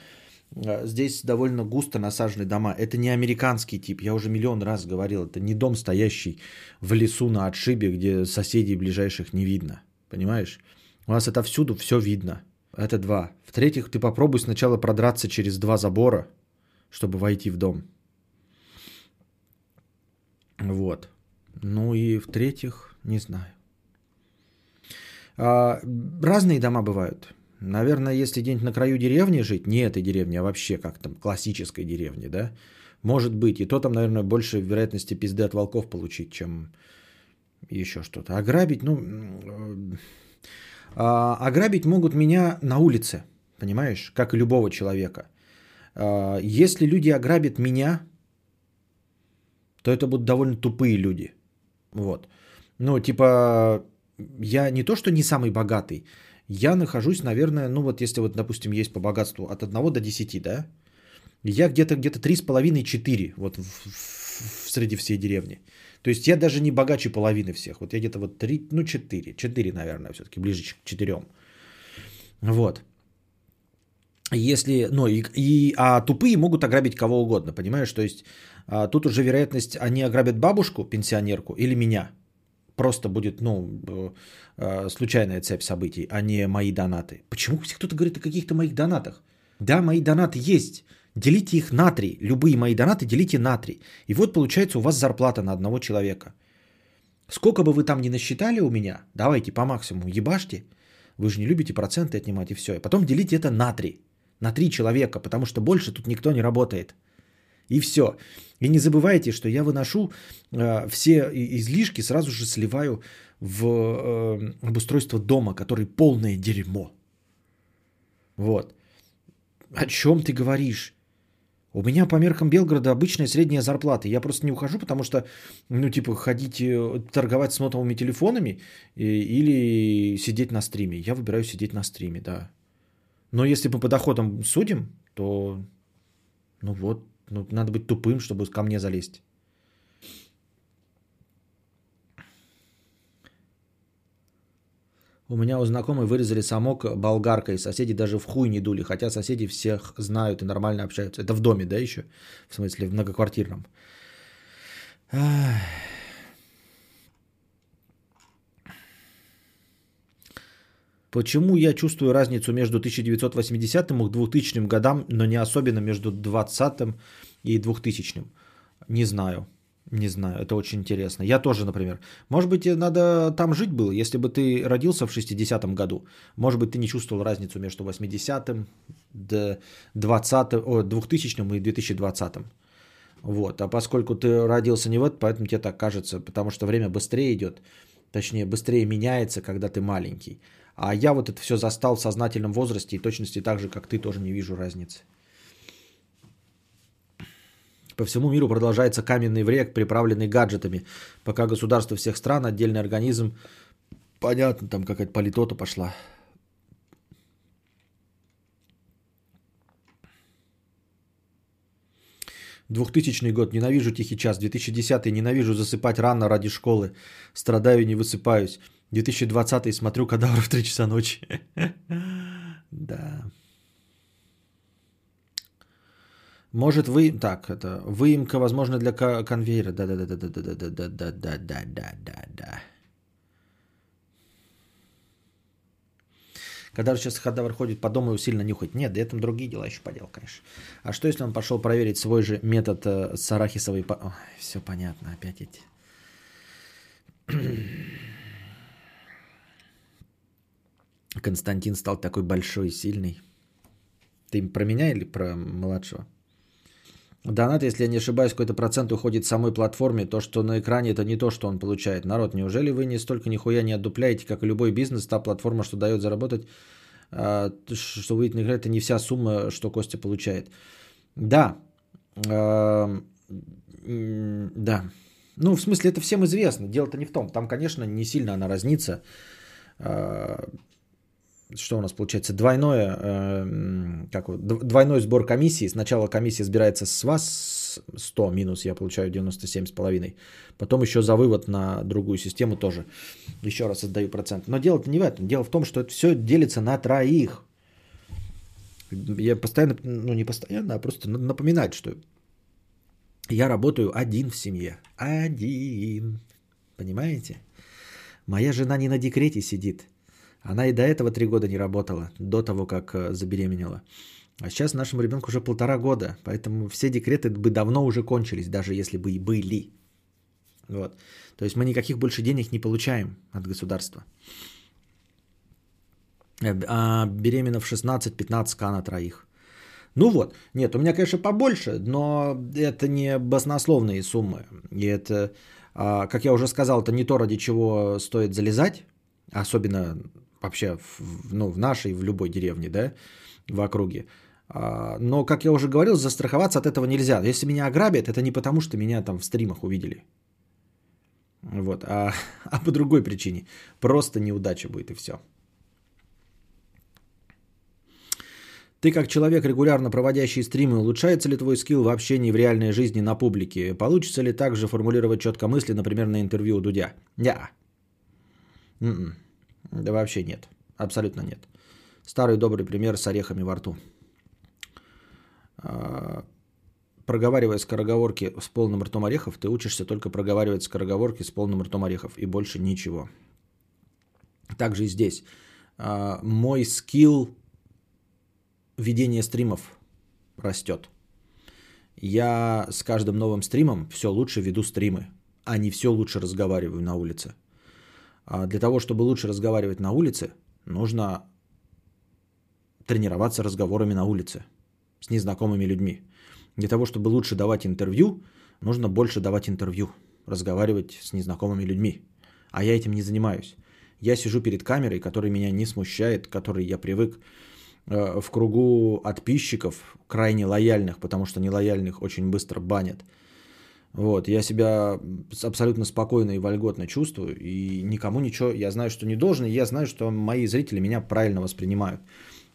э, здесь довольно густо насажены дома. Это не американский тип. Я уже миллион раз говорил. Это не дом, стоящий в лесу на отшибе, где соседей ближайших не видно. Понимаешь? У нас это всюду все видно. Это два. В-третьих, ты попробуй сначала продраться через два забора, чтобы войти в дом. Вот. Ну и в-третьих, не знаю. А, разные дома бывают. Наверное, если где-нибудь на краю деревни жить, не этой деревни, а вообще как там классической деревни, да, может быть. И то там, наверное, больше вероятности пизды от волков получить, чем еще что-то. Ограбить, ну, а, ограбить могут меня на улице, понимаешь, как и любого человека. А, если люди ограбят меня, то это будут довольно тупые люди. Вот. Ну, типа, я не то, что не самый богатый, я нахожусь, наверное, ну вот если вот, допустим, есть по богатству от 1 до 10, да, я где-то где-то 3,5-4 вот в, в, среди всей деревни. То есть я даже не богаче половины всех. Вот я где-то вот 3, ну 4, 4, наверное, все-таки ближе к 4. Вот. Если, ну и, и, а тупые могут ограбить кого угодно, понимаешь? То есть а, тут уже вероятность, они ограбят бабушку, пенсионерку или меня. Просто будет, ну, э, случайная цепь событий, а не мои донаты. Почему кто-то говорит о каких-то моих донатах? Да, мои донаты есть. Делите их на три. Любые мои донаты делите на три. И вот получается у вас зарплата на одного человека. Сколько бы вы там ни насчитали у меня, давайте по максимуму ебашьте. Вы же не любите проценты отнимать и все. И потом делите это на три. На три человека, потому что больше тут никто не работает. И все. И не забывайте, что я выношу э, все излишки, сразу же сливаю в э, обустройство дома, который полное дерьмо. Вот. О чем ты говоришь? У меня по меркам Белгорода обычная средняя зарплата. Я просто не ухожу, потому что, ну, типа, ходить э, торговать с нотовыми телефонами или сидеть на стриме. Я выбираю сидеть на стриме, да. Но если мы по доходам судим, то, ну вот, ну, надо быть тупым, чтобы ко мне залезть. У меня у знакомой вырезали самок болгаркой, соседи даже в хуй не дули, хотя соседи всех знают и нормально общаются. Это в доме, да, еще? В смысле, в многоквартирном. Почему я чувствую разницу между 1980 и 2000 годам, но не особенно между 20 и 2000? Не знаю. Не знаю, это очень интересно. Я тоже, например. Может быть, надо там жить было, если бы ты родился в 60-м году. Может быть, ты не чувствовал разницу между 80-м, 20 о, 2000 и 2020. Вот. А поскольку ты родился не в этот, поэтому тебе так кажется, потому что время быстрее идет, точнее, быстрее меняется, когда ты маленький. А я вот это все застал в сознательном возрасте и точности так же, как ты, тоже не вижу разницы. По всему миру продолжается каменный вред, приправленный гаджетами. Пока государство всех стран, отдельный организм. Понятно, там какая-то политота пошла. Двухтысячный год. Ненавижу тихий час. 2010 ненавижу засыпать рано ради школы. Страдаю не высыпаюсь. 2020 смотрю кадавр в 3 часа ночи. Да. Может вы... Так, это выемка, возможно, для конвейера. Да-да-да-да-да-да-да-да-да-да-да. Когда сейчас кадавр ходит по дому и сильно нюхать. Нет, да этом другие дела еще поделал, конечно. А что, если он пошел проверить свой же метод э, с арахисовой... Ой, все понятно, опять эти... Константин стал такой большой и сильный. Ты про меня или про младшего? Донат, если я не ошибаюсь, какой-то процент уходит самой платформе. То, что на экране, это не то, что он получает. Народ, неужели вы не столько нихуя не отдупляете, как и любой бизнес, та платформа, что дает заработать, а, что выйдет на экран, это не вся сумма, что Костя получает. Да. А, да. Ну, в смысле, это всем известно. Дело-то не в том. Там, конечно, не сильно она разнится. Что у нас получается, двойное, э, как, двойной сбор комиссии. Сначала комиссия сбирается с вас 100 минус, я получаю 97,5. Потом еще за вывод на другую систему тоже еще раз отдаю процент. Но дело-то не в этом. Дело в том, что это все делится на троих. Я постоянно, ну не постоянно, а просто напоминать, что я работаю один в семье. Один. Понимаете? Моя жена не на декрете сидит. Она и до этого три года не работала, до того, как э, забеременела. А сейчас нашему ребенку уже полтора года, поэтому все декреты бы давно уже кончились, даже если бы и были. Вот. То есть мы никаких больше денег не получаем от государства. Э, а беременна в 16-15к на троих. Ну вот, нет, у меня, конечно, побольше, но это не баснословные суммы. И это, а, как я уже сказал, это не то, ради чего стоит залезать, особенно вообще в, ну, в нашей, в любой деревне, да, в округе. А, но, как я уже говорил, застраховаться от этого нельзя. Если меня ограбят, это не потому, что меня там в стримах увидели. Вот, а, а по другой причине. Просто неудача будет и все. Ты как человек, регулярно проводящий стримы, улучшается ли твой скилл в общении в реальной жизни на публике? Получится ли также формулировать четко мысли, например, на интервью у Дудя? Не. М-м. Да вообще нет. Абсолютно нет. Старый добрый пример с орехами во рту. А, проговаривая скороговорки с полным ртом орехов, ты учишься только проговаривать скороговорки с полным ртом орехов и больше ничего. Также и здесь. А, мой скилл ведения стримов растет. Я с каждым новым стримом все лучше веду стримы. а не все лучше разговариваю на улице. А для того, чтобы лучше разговаривать на улице, нужно тренироваться разговорами на улице с незнакомыми людьми. Для того, чтобы лучше давать интервью, нужно больше давать интервью, разговаривать с незнакомыми людьми. А я этим не занимаюсь. Я сижу перед камерой, которая меня не смущает, которой я привык э, в кругу подписчиков, крайне лояльных, потому что нелояльных очень быстро банят. Вот, я себя абсолютно спокойно и вольготно чувствую, и никому ничего, я знаю, что не должен, и я знаю, что мои зрители меня правильно воспринимают.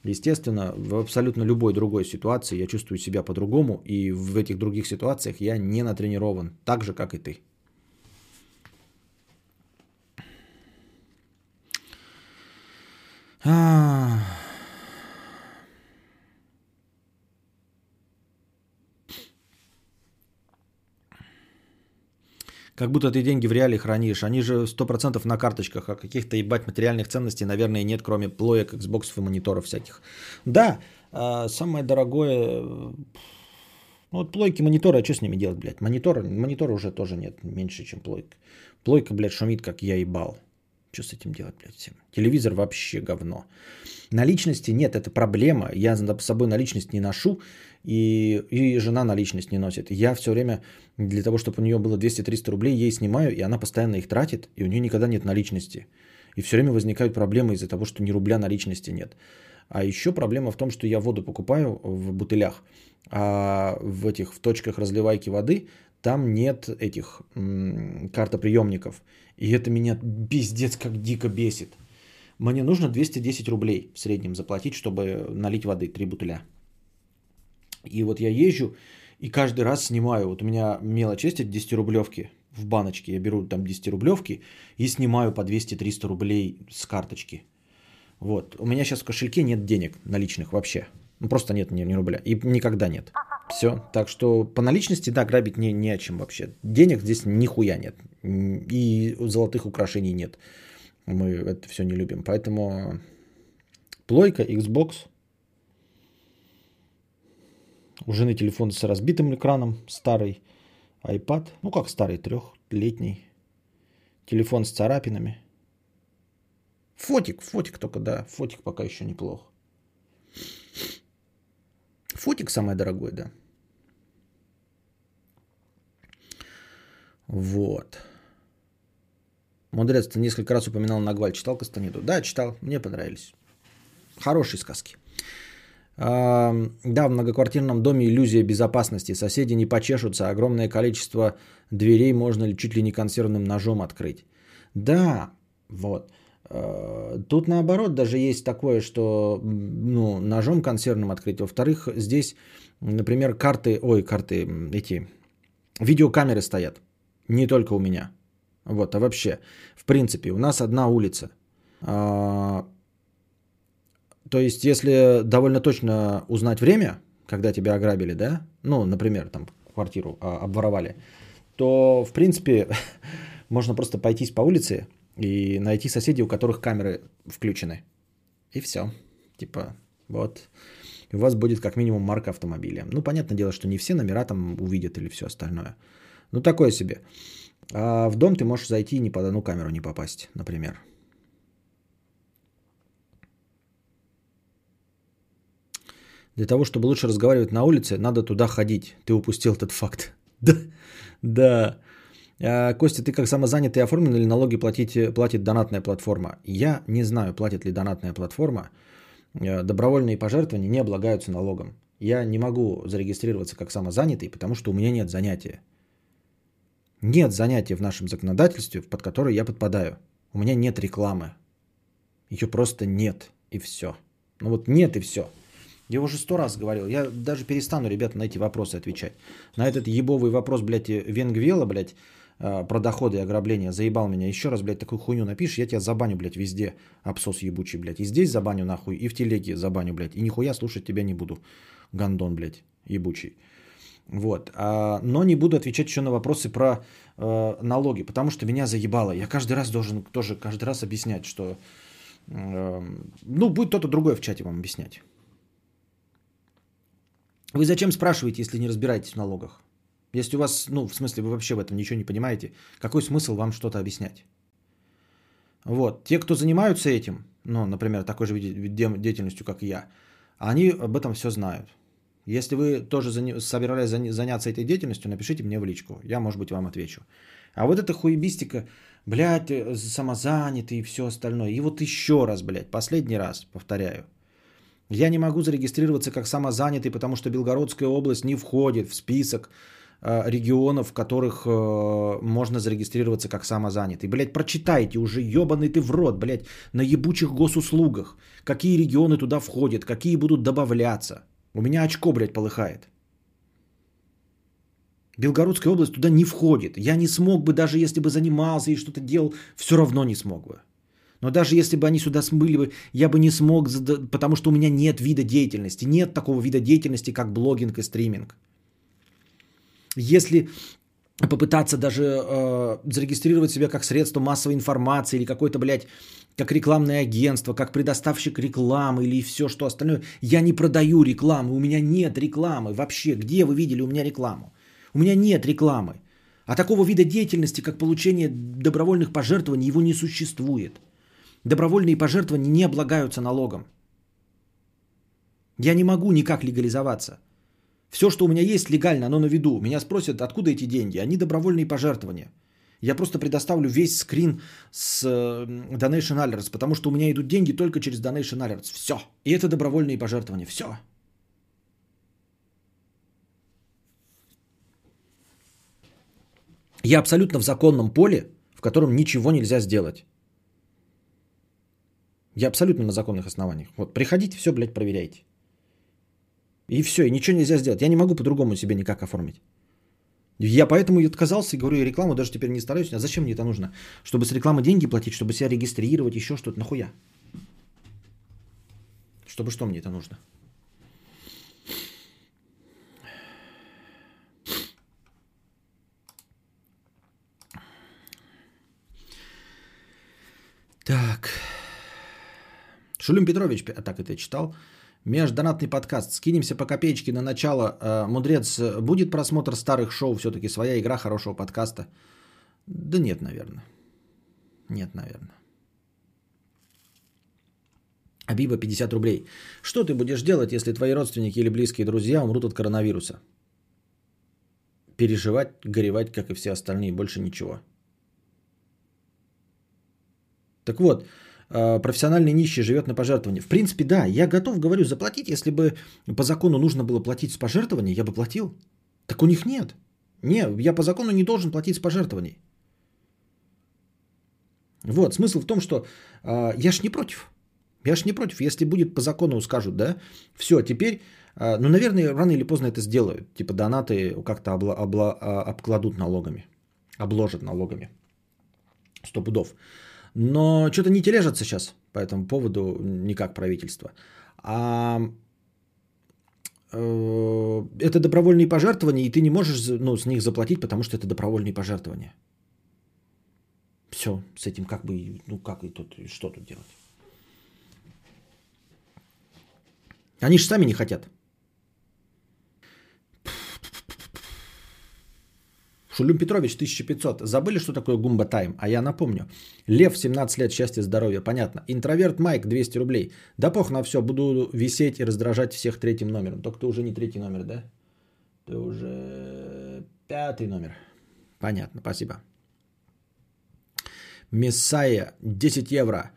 Естественно, в абсолютно любой другой ситуации я чувствую себя по-другому, и в этих других ситуациях я не натренирован, так же, как и ты. А... Как будто ты деньги в реале хранишь. Они же 100% на карточках, а каких-то ебать материальных ценностей, наверное, нет, кроме плоек, Xbox и мониторов всяких. Да, а, самое дорогое... Ну, вот плойки, мониторы, а что с ними делать, блядь? Монитор, монитора уже тоже нет, меньше, чем плойка. Плойка, блядь, шумит, как я ебал. Что с этим делать, блядь, всем? Телевизор вообще говно. Наличности нет, это проблема. Я с собой наличность не ношу, и, и жена наличность не носит. Я все время для того, чтобы у нее было 200-300 рублей, ей снимаю, и она постоянно их тратит, и у нее никогда нет наличности. И все время возникают проблемы из-за того, что ни рубля наличности нет. А еще проблема в том, что я воду покупаю в бутылях, а в этих в точках разливайки воды там нет этих м- картоприемников. И это меня пиздец как дико бесит. Мне нужно 210 рублей в среднем заплатить, чтобы налить воды, три бутыля. И вот я езжу и каждый раз снимаю. Вот у меня мелочь есть 10 рублевки в баночке. Я беру там 10 рублевки и снимаю по 200-300 рублей с карточки. Вот. У меня сейчас в кошельке нет денег наличных вообще. Ну, просто нет ни, ни рубля. И никогда нет. Все. Так что по наличности, да, грабить не, не о чем вообще. Денег здесь нихуя нет. И золотых украшений нет. Мы это все не любим. Поэтому плойка, Xbox. У жены телефон с разбитым экраном, старый iPad. Ну как старый, трехлетний. Телефон с царапинами. Фотик, фотик только, да. Фотик пока еще неплохо. Фотик самое дорогое, да. Вот. Мудрец, ты несколько раз упоминал Нагваль. Читал Кастанеду? Да, читал. Мне понравились. Хорошие сказки. А, да, в многоквартирном доме иллюзия безопасности. Соседи не почешутся. Огромное количество дверей можно чуть ли не консервным ножом открыть. Да, вот. А, тут наоборот даже есть такое, что ну, ножом консервным открыть. Во-вторых, здесь, например, карты, ой, карты, эти, видеокамеры стоят. Не только у меня. Вот, а вообще, в принципе, у нас одна улица. А, то есть, если довольно точно узнать время, когда тебя ограбили, да, ну, например, там квартиру а, обворовали, то, в принципе, можно просто пойти по улице и найти соседей, у которых камеры включены. И все. Типа, вот. у вас будет как минимум марка автомобиля. Ну, понятное дело, что не все номера там увидят или все остальное. Ну, такое себе. А в дом ты можешь зайти и ни под одну камеру не попасть, например. Для того, чтобы лучше разговаривать на улице, надо туда ходить. Ты упустил этот факт. Да, да. А, Костя, ты как самозанятый оформлен или налоги платить, платит донатная платформа? Я не знаю, платит ли донатная платформа. А, добровольные пожертвования не облагаются налогом. Я не могу зарегистрироваться как самозанятый, потому что у меня нет занятия. Нет занятия в нашем законодательстве, под которое я подпадаю. У меня нет рекламы. Ее просто нет. И все. Ну вот нет и все. Я уже сто раз говорил. Я даже перестану, ребята, на эти вопросы отвечать. На этот ебовый вопрос, блядь, Венгвела, блядь, э, про доходы и ограбления. Заебал меня. Еще раз, блядь, такую хуйню напишешь, я тебя забаню, блядь, везде. Абсос ебучий, блядь. И здесь забаню нахуй, и в телеге забаню, блядь. И нихуя слушать тебя не буду. Гандон, блядь, ебучий. Вот. А, но не буду отвечать еще на вопросы про э, налоги, потому что меня заебало. Я каждый раз должен тоже каждый раз объяснять, что... Э, ну, будет кто-то другой в чате вам объяснять. Вы зачем спрашиваете, если не разбираетесь в налогах? Если у вас, ну, в смысле, вы вообще в этом ничего не понимаете, какой смысл вам что-то объяснять? Вот. Те, кто занимаются этим, ну, например, такой же деятельностью, как я, они об этом все знают. Если вы тоже собирались заняться этой деятельностью, напишите мне в личку. Я, может быть, вам отвечу. А вот эта хуебистика, блядь, э, самозанятый и все остальное. И вот еще раз, блядь, последний раз повторяю. Я не могу зарегистрироваться как самозанятый, потому что Белгородская область не входит в список э, регионов, в которых э, можно зарегистрироваться как самозанятый. Блядь, прочитайте уже, ебаный ты в рот, блядь, на ебучих госуслугах. Какие регионы туда входят, какие будут добавляться. У меня очко, блядь, полыхает. Белгородская область туда не входит. Я не смог бы, даже если бы занимался и что-то делал, все равно не смог бы. Но даже если бы они сюда смыли бы, я бы не смог, потому что у меня нет вида деятельности. Нет такого вида деятельности, как блогинг и стриминг. Если попытаться даже э, зарегистрировать себя как средство массовой информации или какой-то, блядь, как рекламное агентство, как предоставщик рекламы или все что остальное. Я не продаю рекламу, у меня нет рекламы вообще. Где вы видели у меня рекламу? У меня нет рекламы. А такого вида деятельности, как получение добровольных пожертвований, его не существует. Добровольные пожертвования не облагаются налогом. Я не могу никак легализоваться. Все, что у меня есть легально, оно на виду. Меня спросят, откуда эти деньги. Они добровольные пожертвования. Я просто предоставлю весь скрин с Donation Alerts, потому что у меня идут деньги только через Donation Alerts. Все. И это добровольные пожертвования. Все. Я абсолютно в законном поле, в котором ничего нельзя сделать. Я абсолютно на законных основаниях. Вот приходите, все, блядь, проверяйте. И все, и ничего нельзя сделать. Я не могу по-другому себе никак оформить. Я поэтому и отказался и говорю, я рекламу даже теперь не стараюсь. А зачем мне это нужно? Чтобы с рекламы деньги платить, чтобы себя регистрировать, еще что-то. Нахуя? Чтобы что мне это нужно? Так. Шулюм Петрович, а так это я читал. Междонатный подкаст. Скинемся по копеечке на начало. Э, Мудрец, будет просмотр старых шоу? Все-таки своя игра хорошего подкаста? Да нет, наверное. Нет, наверное. Абиба 50 рублей. Что ты будешь делать, если твои родственники или близкие друзья умрут от коронавируса? Переживать, горевать, как и все остальные, больше ничего. Так вот, профессиональный нищий живет на пожертвования. В принципе, да, я готов, говорю, заплатить. Если бы по закону нужно было платить с пожертвований, я бы платил. Так у них нет. Не, я по закону не должен платить с пожертвований. Вот, смысл в том, что э, я ж не против. Я ж не против. Если будет по закону скажут, да, все, теперь, э, ну, наверное, рано или поздно это сделают. Типа донаты как-то обла- обла- а, обкладут налогами, обложат налогами. Сто пудов. Но что-то не тележатся сейчас по этому поводу никак правительство. А э, это добровольные пожертвования, и ты не можешь ну, с них заплатить, потому что это добровольные пожертвования. Все, с этим как бы, ну как и тут, что тут делать? Они же сами не хотят. Шулюм Петрович, 1500. Забыли, что такое гумба тайм? А я напомню. Лев, 17 лет, счастье, здоровье. Понятно. Интроверт Майк, 200 рублей. Да пох на все, буду висеть и раздражать всех третьим номером. Только ты уже не третий номер, да? Ты уже пятый номер. Понятно, спасибо. Мессая, 10 евро.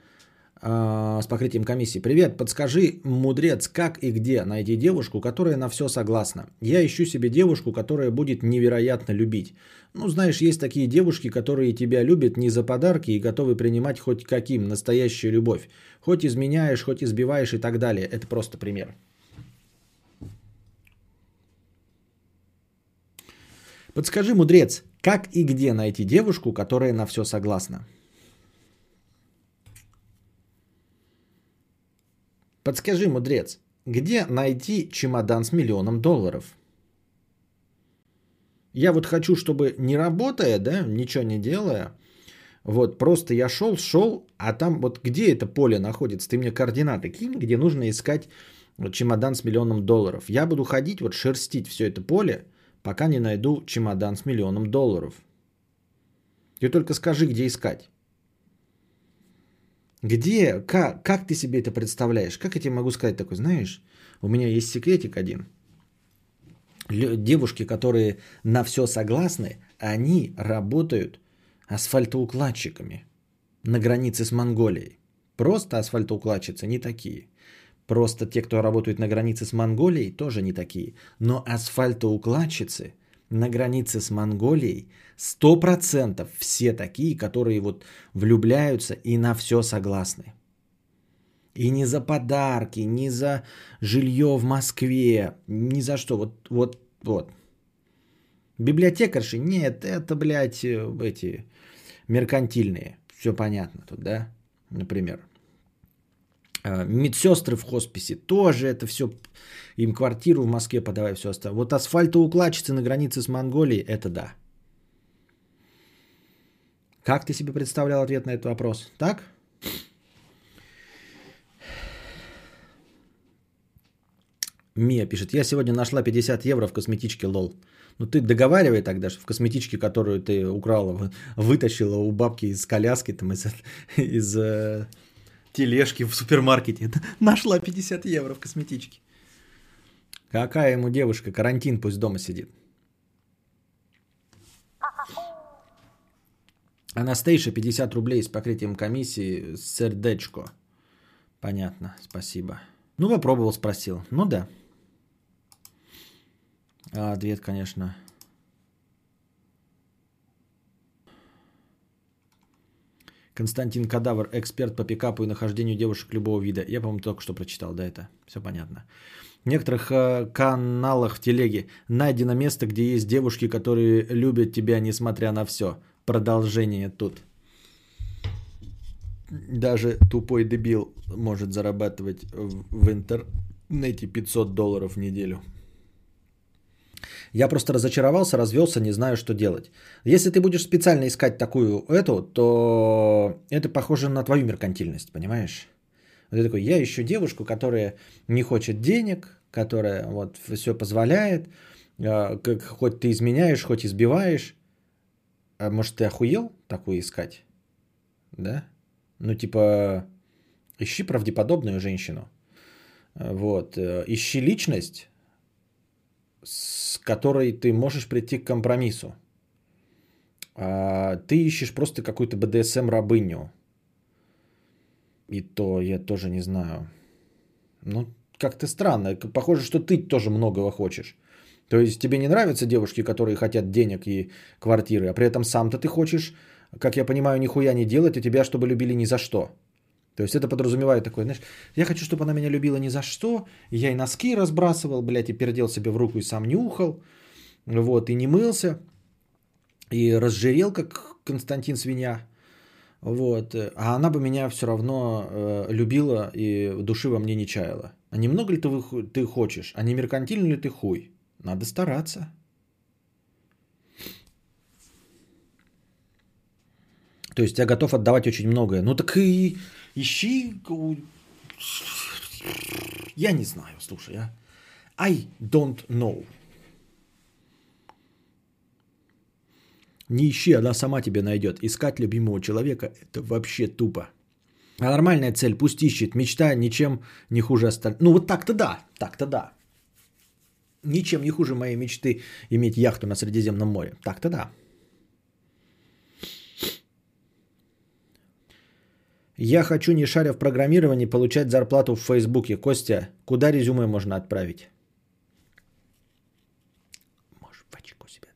А, с покрытием комиссии. Привет, подскажи, мудрец, как и где найти девушку, которая на все согласна? Я ищу себе девушку, которая будет невероятно любить. Ну, знаешь, есть такие девушки, которые тебя любят не за подарки и готовы принимать хоть каким, настоящую любовь. Хоть изменяешь, хоть избиваешь и так далее. Это просто пример. Подскажи, мудрец, как и где найти девушку, которая на все согласна? Подскажи, мудрец, где найти чемодан с миллионом долларов? Я вот хочу, чтобы не работая, да, ничего не делая, вот просто я шел, шел, а там вот где это поле находится, ты мне координаты кинь, где нужно искать чемодан с миллионом долларов. Я буду ходить, вот шерстить все это поле, пока не найду чемодан с миллионом долларов. Ты только скажи, где искать. Где, как, как ты себе это представляешь? Как я тебе могу сказать такой, знаешь, у меня есть секретик один. Девушки, которые на все согласны, они работают асфальтоукладчиками на границе с Монголией. Просто асфальтоукладчицы не такие. Просто те, кто работают на границе с Монголией, тоже не такие. Но асфальтоукладчицы на границе с Монголией 100% все такие, которые вот влюбляются и на все согласны. И не за подарки, не за жилье в Москве, ни за что. Вот, вот, вот. Библиотекарши, нет, это, блядь, эти меркантильные. Все понятно тут, да? Например. А, медсестры в хосписе тоже это все, им квартиру в Москве подавай, все остальное. Вот асфальтоукладчицы на границе с Монголией, это да. Как ты себе представлял ответ на этот вопрос? Так? Мия пишет, я сегодня нашла 50 евро в косметичке лол. Ну ты договаривай тогда, что в косметичке, которую ты украла, вытащила у бабки из коляски, там, из, из э, тележки в супермаркете. Нашла 50 евро в косметичке. Какая ему девушка? Карантин, пусть дома сидит. Анастейша 50 рублей с покрытием комиссии, сердечко. Понятно, спасибо. Ну, попробовал, спросил. Ну да. А ответ, конечно. Константин Кадавр, эксперт по пикапу и нахождению девушек любого вида. Я, по-моему, только что прочитал, да, это все понятно. В некоторых э, каналах в телеге найдено место, где есть девушки, которые любят тебя, несмотря на все. Продолжение тут. Даже тупой дебил может зарабатывать в интернете 500 долларов в неделю. Я просто разочаровался, развелся, не знаю, что делать. Если ты будешь специально искать такую эту, то это похоже на твою меркантильность, понимаешь? Вот ты такой, я ищу девушку, которая не хочет денег, которая вот все позволяет, а, как, хоть ты изменяешь, хоть избиваешь. А может, ты охуел такую искать? Да? Ну, типа, ищи правдеподобную женщину. Вот. Э, ищи личность, с которой ты можешь прийти к компромиссу. А ты ищешь просто какую-то БДСМ-рабыню. И то я тоже не знаю. Ну, как-то странно. Похоже, что ты тоже многого хочешь. То есть тебе не нравятся девушки, которые хотят денег и квартиры, а при этом сам-то ты хочешь, как я понимаю, нихуя не делать, и тебя чтобы любили ни за что. То есть это подразумевает такое, знаешь, я хочу, чтобы она меня любила ни за что, я и носки разбрасывал, блядь, и пердел себе в руку и сам нюхал, вот, и не мылся, и разжирел, как Константин Свинья, вот, а она бы меня все равно э, любила и души во мне не чаяла. А немного ли ты, ты хочешь, а не меркантильный ли ты хуй? Надо стараться. То есть я готов отдавать очень многое. Ну так и ищи... Я не знаю, слушай, а. I don't know. Не ищи, она сама тебе найдет. Искать любимого человека – это вообще тупо. А нормальная цель пусть ищет. Мечта ничем не хуже остальных. Ну вот так-то да, так-то да. Ничем не хуже моей мечты иметь яхту на Средиземном море. Так-то да. Я хочу, не шаря в программировании, получать зарплату в Фейсбуке. Костя, куда резюме можно отправить? Можешь в очко себе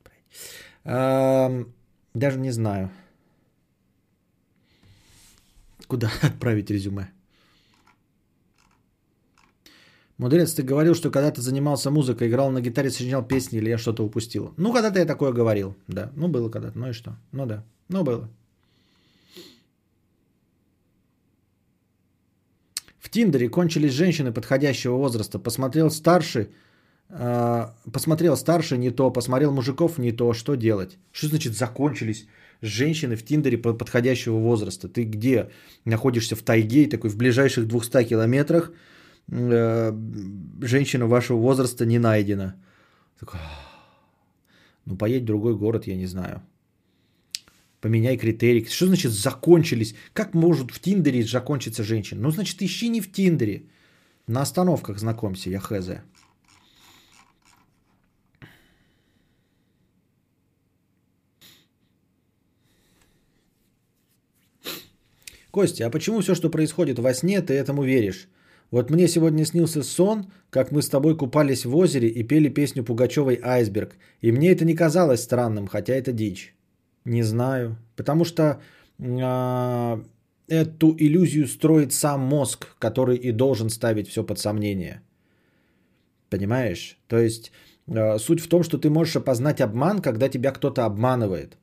отправить. Даже не знаю. Куда отправить резюме? Мудрец, ты говорил, что когда ты занимался музыкой, играл на гитаре, сочинял песни, или я что-то упустил? Ну, когда-то я такое говорил, да. Ну, было когда-то, ну и что? Ну да, ну было. В Тиндере кончились женщины подходящего возраста. Посмотрел старше, э, посмотрел старше не то, посмотрел мужиков не то. Что делать? Что значит закончились женщины в Тиндере подходящего возраста? Ты где находишься в тайге и такой в ближайших 200 километрах э, женщина вашего возраста не найдена. Такой, Ну, поедь в другой город, я не знаю. Поменяй критерии. Что значит закончились? Как может в Тиндере закончиться женщина? Ну, значит, ищи не в Тиндере. На остановках знакомься, я хз. Костя, а почему все, что происходит во сне, ты этому веришь? Вот мне сегодня снился сон, как мы с тобой купались в озере и пели песню Пугачевой «Айсберг». И мне это не казалось странным, хотя это дичь. Не знаю. Потому что а, эту иллюзию строит сам мозг, который и должен ставить все под сомнение. Понимаешь? То есть а, суть в том, что ты можешь опознать обман, когда тебя кто-то обманывает.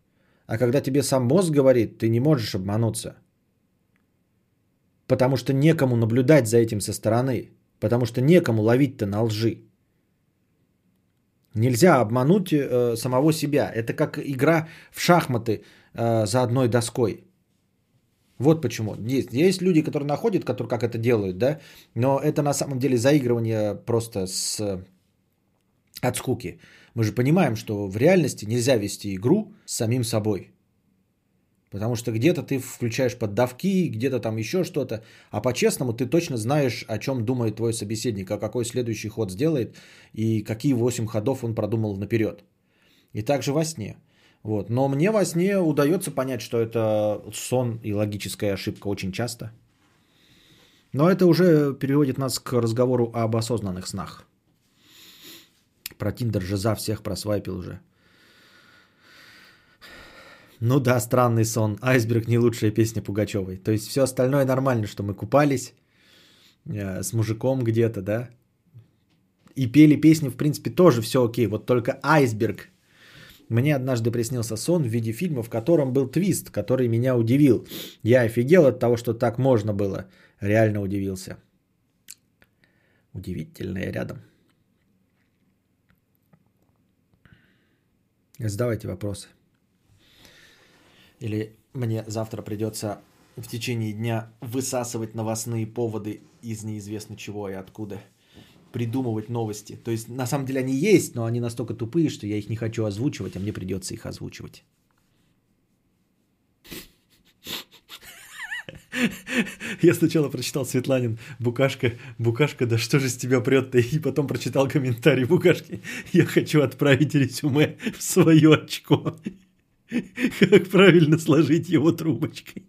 А когда тебе сам мозг говорит, ты не можешь обмануться. Потому что некому наблюдать за этим со стороны. Потому что некому ловить-то на лжи. Нельзя обмануть э, самого себя. Это как игра в шахматы э, за одной доской. Вот почему. Есть, есть люди, которые находят, которые как это делают, да, но это на самом деле заигрывание просто с, от скуки. Мы же понимаем, что в реальности нельзя вести игру с самим собой. Потому что где-то ты включаешь поддавки, где-то там еще что-то. А по-честному ты точно знаешь, о чем думает твой собеседник, а какой следующий ход сделает и какие 8 ходов он продумал наперед. И также во сне. Вот. Но мне во сне удается понять, что это сон и логическая ошибка очень часто. Но это уже переводит нас к разговору об осознанных снах. Про Тиндер же за всех просвайпил уже. Ну да, странный сон. Айсберг не лучшая песня Пугачевой. То есть все остальное нормально, что мы купались э, с мужиком где-то, да. И пели песни, в принципе, тоже все окей. Вот только айсберг. Мне однажды приснился сон в виде фильма, в котором был твист, который меня удивил. Я офигел от того, что так можно было. Реально удивился. Удивительное рядом. Задавайте вопросы. Или мне завтра придется в течение дня высасывать новостные поводы из неизвестно чего и откуда. Придумывать новости. То есть, на самом деле, они есть, но они настолько тупые, что я их не хочу озвучивать, а мне придется их озвучивать. Я сначала прочитал Светланин, Букашка, Букашка, да что же с тебя прет-то? И потом прочитал комментарий Букашки. Я хочу отправить резюме в свое очко. Как правильно сложить его трубочкой?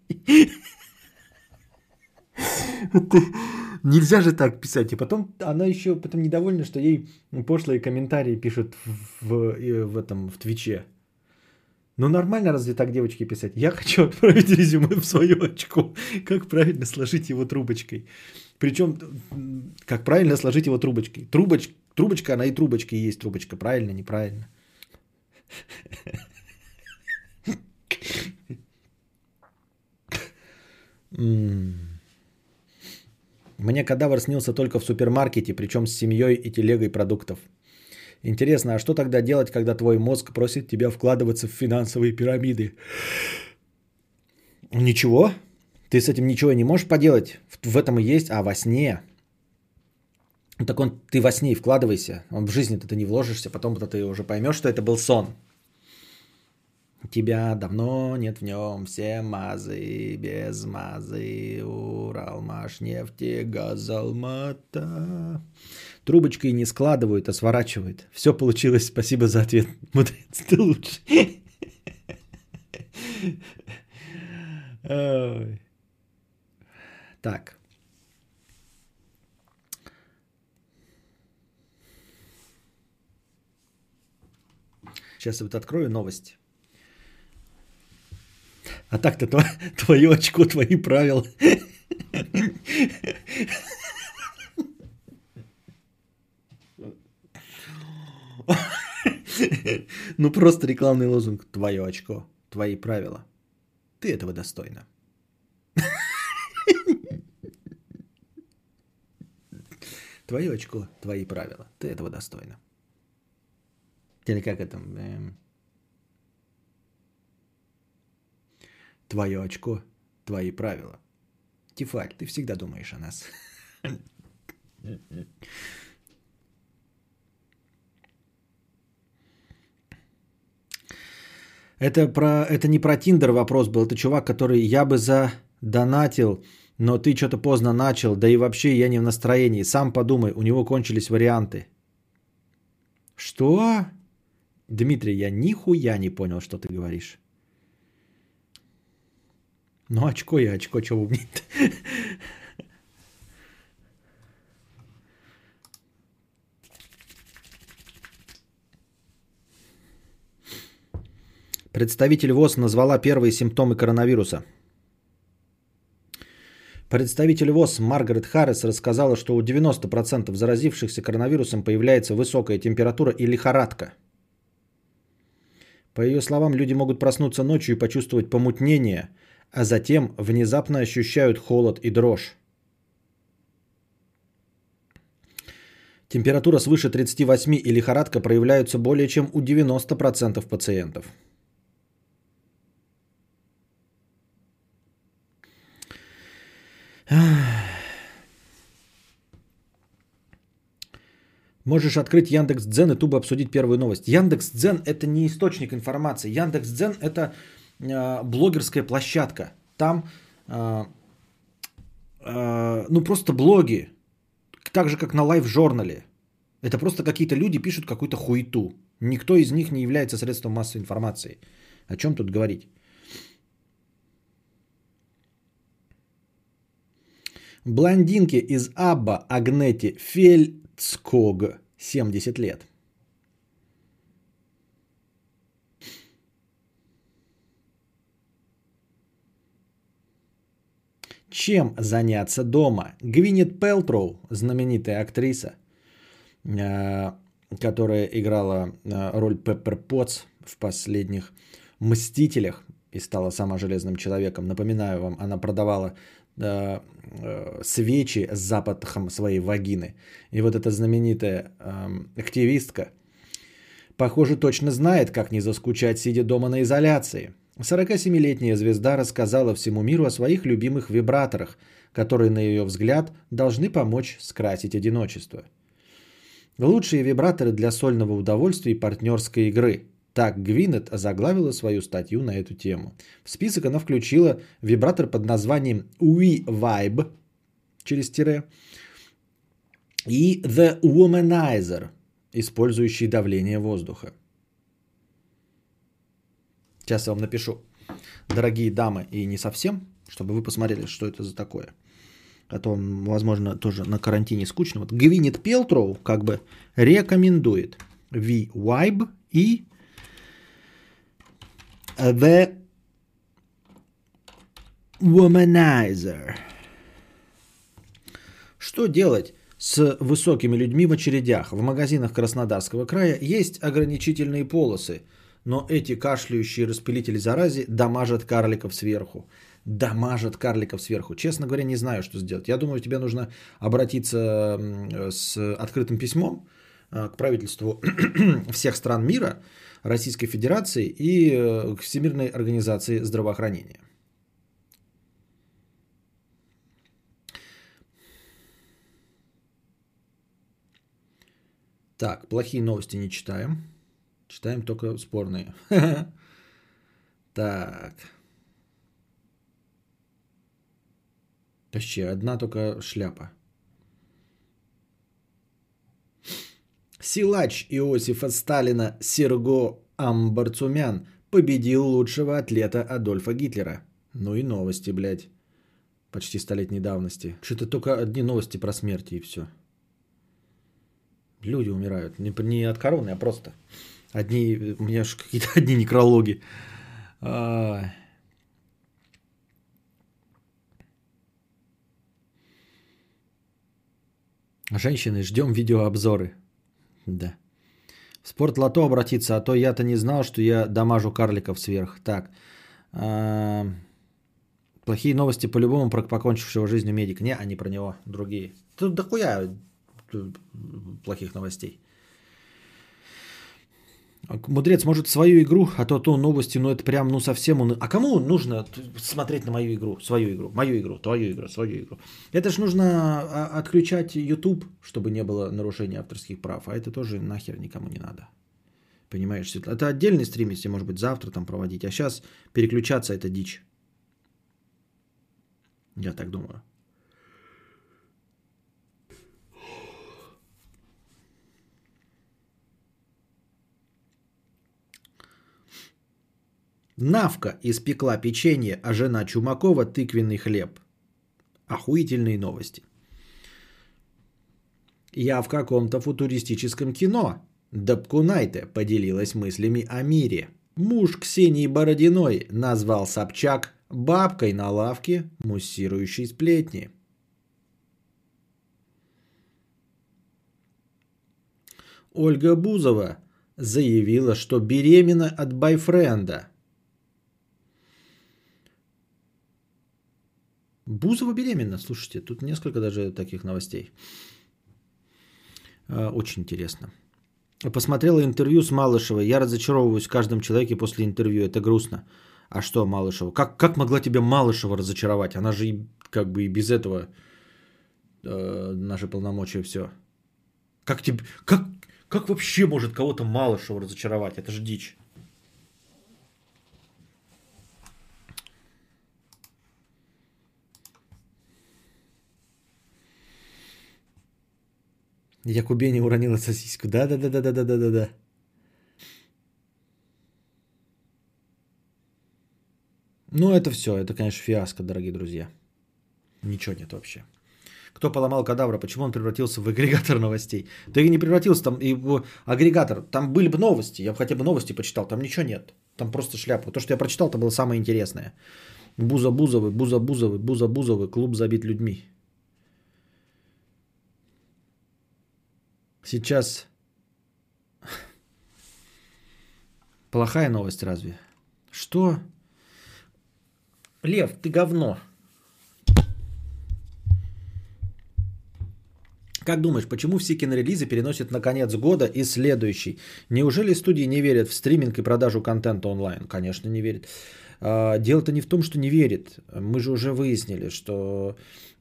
Нельзя же так писать. И потом она еще потом недовольна, что ей пошлые комментарии пишут в, в, в этом в Твиче. Ну нормально разве так девочки писать? Я хочу отправить резюме в свое очко. Как правильно сложить его трубочкой? Причем, как правильно сложить его трубочкой? Трубоч, трубочка, она и трубочка и есть трубочка. Правильно, неправильно? Мне кадавр снился только в супермаркете, причем с семьей и телегой продуктов. Интересно, а что тогда делать, когда твой мозг просит тебя вкладываться в финансовые пирамиды? Ничего. Ты с этим ничего не можешь поделать. В этом и есть. А во сне. Так он, ты во сне и вкладывайся. В жизни-то ты не вложишься. Потом ты уже поймешь, что это был сон. Тебя давно нет в нем, все мазы, без мазы, Уралмаш, нефти, газалмата. Трубочкой не складывают, а сворачивают. Все получилось, спасибо за ответ. Мудрец, ты лучше. Так. Сейчас вот открою новость. А так-то твое очко, твои правила. Ну просто рекламный лозунг. Твое очко, твои правила. Ты этого достойна. Твое очко, твои правила. Ты этого достойна. Или как это? Твое очко, твои правила. Тифаль, ты всегда думаешь о нас. Это, про, это не про Тиндер вопрос был. Это чувак, который я бы задонатил, но ты что-то поздно начал. Да и вообще я не в настроении. Сам подумай, у него кончились варианты. Что? Дмитрий, я нихуя не понял, что ты говоришь. Ну, очко я, очко, что умнит. Представитель ВОЗ назвала первые симптомы коронавируса. Представитель ВОЗ Маргарет Харрис рассказала, что у 90% заразившихся коронавирусом появляется высокая температура и лихорадка. По ее словам, люди могут проснуться ночью и почувствовать помутнение, а затем внезапно ощущают холод и дрожь. Температура свыше 38 и лихорадка проявляются более чем у 90% пациентов. Можешь открыть Яндекс Дзен и тупо обсудить первую новость. Яндекс Дзен это не источник информации. Яндекс Дзен это блогерская площадка. Там э, э, ну просто блоги. Так же как на лайв-журнале. Это просто какие-то люди пишут какую-то хуету. Никто из них не является средством массовой информации. О чем тут говорить? Блондинке из Абба Агнети Фельдског 70 лет. Чем заняться дома? Гвинет Пелтроу, знаменитая актриса, э, которая играла э, роль Пеппер Потс в последних «Мстителях» и стала сама железным человеком. Напоминаю вам, она продавала э, свечи с запахом своей вагины. И вот эта знаменитая э, активистка, похоже, точно знает, как не заскучать, сидя дома на изоляции. 47-летняя звезда рассказала всему миру о своих любимых вибраторах, которые, на ее взгляд, должны помочь скрасить одиночество. Лучшие вибраторы для сольного удовольствия и партнерской игры – так Гвинет озаглавила свою статью на эту тему. В список она включила вибратор под названием We Vibe через тире и The Womanizer, использующий давление воздуха. Сейчас я вам напишу, дорогие дамы и не совсем, чтобы вы посмотрели, что это за такое. А то, возможно, тоже на карантине скучно. Вот Гвинет Пелтроу как бы рекомендует V-Vibe и The Womanizer. Что делать с высокими людьми в очередях? В магазинах Краснодарского края есть ограничительные полосы, но эти кашляющие распылители зарази дамажат карликов сверху. Дамажат карликов сверху. Честно говоря, не знаю, что сделать. Я думаю, тебе нужно обратиться с открытым письмом а, к правительству всех стран мира – Российской Федерации и э, к Всемирной организации здравоохранения. Так, плохие новости не читаем. Читаем только спорные. Так. Вообще, одна только шляпа. Силач Иосифа Сталина Серго Амбарцумян победил лучшего атлета Адольфа Гитлера. Ну и новости, блядь. Почти столетней давности. Что-то только одни новости про смерти и все. Люди умирают. Не, не от короны, а просто. Одни, у меня же какие-то одни некрологи. А... Женщины, ждем видеообзоры. Да. В спорт лото обратиться, а то я-то не знал, что я дамажу карликов сверх. Так. А, плохие новости по-любому про покончившего жизнью медика. Не, не про него. Другие. Тут дохуя плохих новостей. Мудрец, может, свою игру, а то то новости, ну это прям, ну совсем... Он... А кому нужно смотреть на мою игру, свою игру, мою игру, твою игру, свою игру? Это ж нужно а, отключать YouTube, чтобы не было нарушения авторских прав, а это тоже нахер никому не надо. Понимаешь, Светлана? Это отдельный стрим, если, может быть, завтра там проводить. А сейчас переключаться это дичь. Я так думаю. Навка испекла печенье, а жена Чумакова тыквенный хлеб. Охуительные новости. Я в каком-то футуристическом кино. Дабкунайте поделилась мыслями о мире. Муж Ксении Бородиной назвал Собчак бабкой на лавке, муссирующей сплетни. Ольга Бузова заявила, что беременна от байфренда – Бузова беременна, слушайте, тут несколько даже таких новостей. А, очень интересно. Посмотрела интервью с Малышевой. Я разочаровываюсь в каждом человеке после интервью. Это грустно. А что Малышева? Как, как могла тебя Малышева разочаровать? Она же и, как бы и без этого э, наши полномочия все. Как, тебе, как, как вообще может кого-то Малышева разочаровать? Это же дичь. Якубени уронила сосиску. Да-да-да-да-да-да-да-да. Ну, это все. Это, конечно, фиаско, дорогие друзья. Ничего нет вообще. Кто поломал кадавра? Почему он превратился в агрегатор новостей? Да и не превратился там и в агрегатор. Там были бы новости. Я бы хотя бы новости почитал. Там ничего нет. Там просто шляпа. То, что я прочитал, это было самое интересное. Буза Бузовый, Буза Бузовый, Буза Бузовый, клуб забит людьми. Сейчас плохая новость разве? Что? Лев, ты говно. Как думаешь, почему все кинорелизы переносят на конец года и следующий? Неужели студии не верят в стриминг и продажу контента онлайн? Конечно, не верят. А, дело-то не в том, что не верит. Мы же уже выяснили, что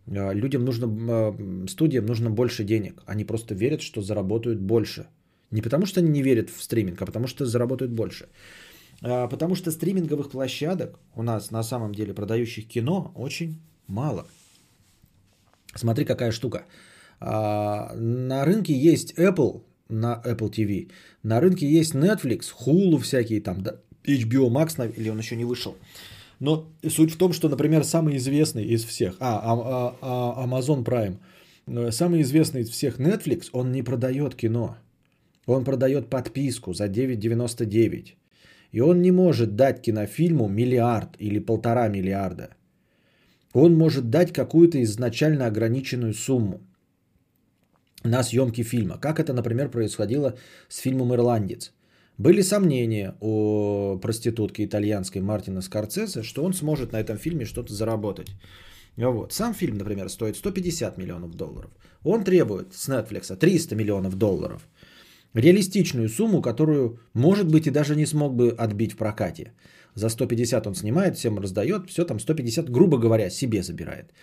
людям нужно, а, студиям нужно больше денег. Они просто верят, что заработают больше. Не потому, что они не верят в стриминг, а потому, что заработают больше. А, потому что стриминговых площадок у нас на самом деле продающих кино очень мало. Смотри, какая штука. На рынке есть Apple, на Apple TV. На рынке есть Netflix, Hulu всякие там, да, HBO Max, или он еще не вышел. Но суть в том, что, например, самый известный из всех, а, а, а, а Amazon Prime, э, самый известный из всех Netflix, он не продает кино. Он продает подписку за 9,99. И он не может дать кинофильму миллиард или полтора миллиарда. Он может дать какую-то изначально ограниченную сумму на съемки фильма. Как это, например, происходило с фильмом «Ирландец». Были сомнения у проститутки итальянской Мартина Скорцезе, что он сможет на этом фильме что-то заработать. Вот. Сам фильм, например, стоит 150 миллионов долларов. Он требует с Netflix 300 миллионов долларов. Реалистичную сумму, которую, может быть, и даже не смог бы отбить в прокате. За 150 он снимает, всем раздает, все там 150, грубо говоря, себе забирает.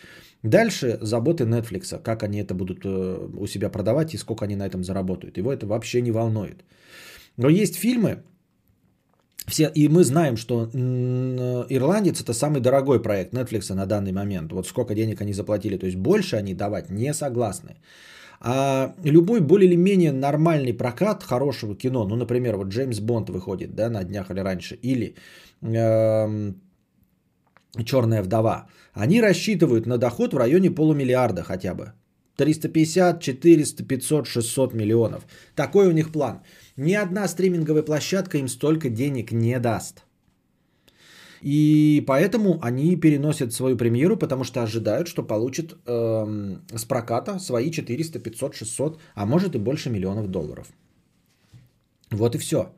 Дальше заботы Netflix, как они это будут э, у себя продавать и сколько они на этом заработают. Его это вообще не волнует. Но есть фильмы, все, и мы знаем, что «Ирландец» это самый дорогой проект Netflix на данный момент. Вот сколько денег они заплатили. То есть больше они давать не согласны. А любой более или менее нормальный прокат хорошего кино, ну, например, вот Джеймс Бонд выходит, да, на днях или раньше, или э, Черная вдова, они рассчитывают на доход в районе полумиллиарда хотя бы. 350, 400, 500, 600 миллионов. Такой у них план. Ни одна стриминговая площадка им столько денег не даст. И поэтому они переносят свою премьеру, потому что ожидают, что получат эм, с проката свои 400, 500, 600, а может и больше миллионов долларов. Вот и все.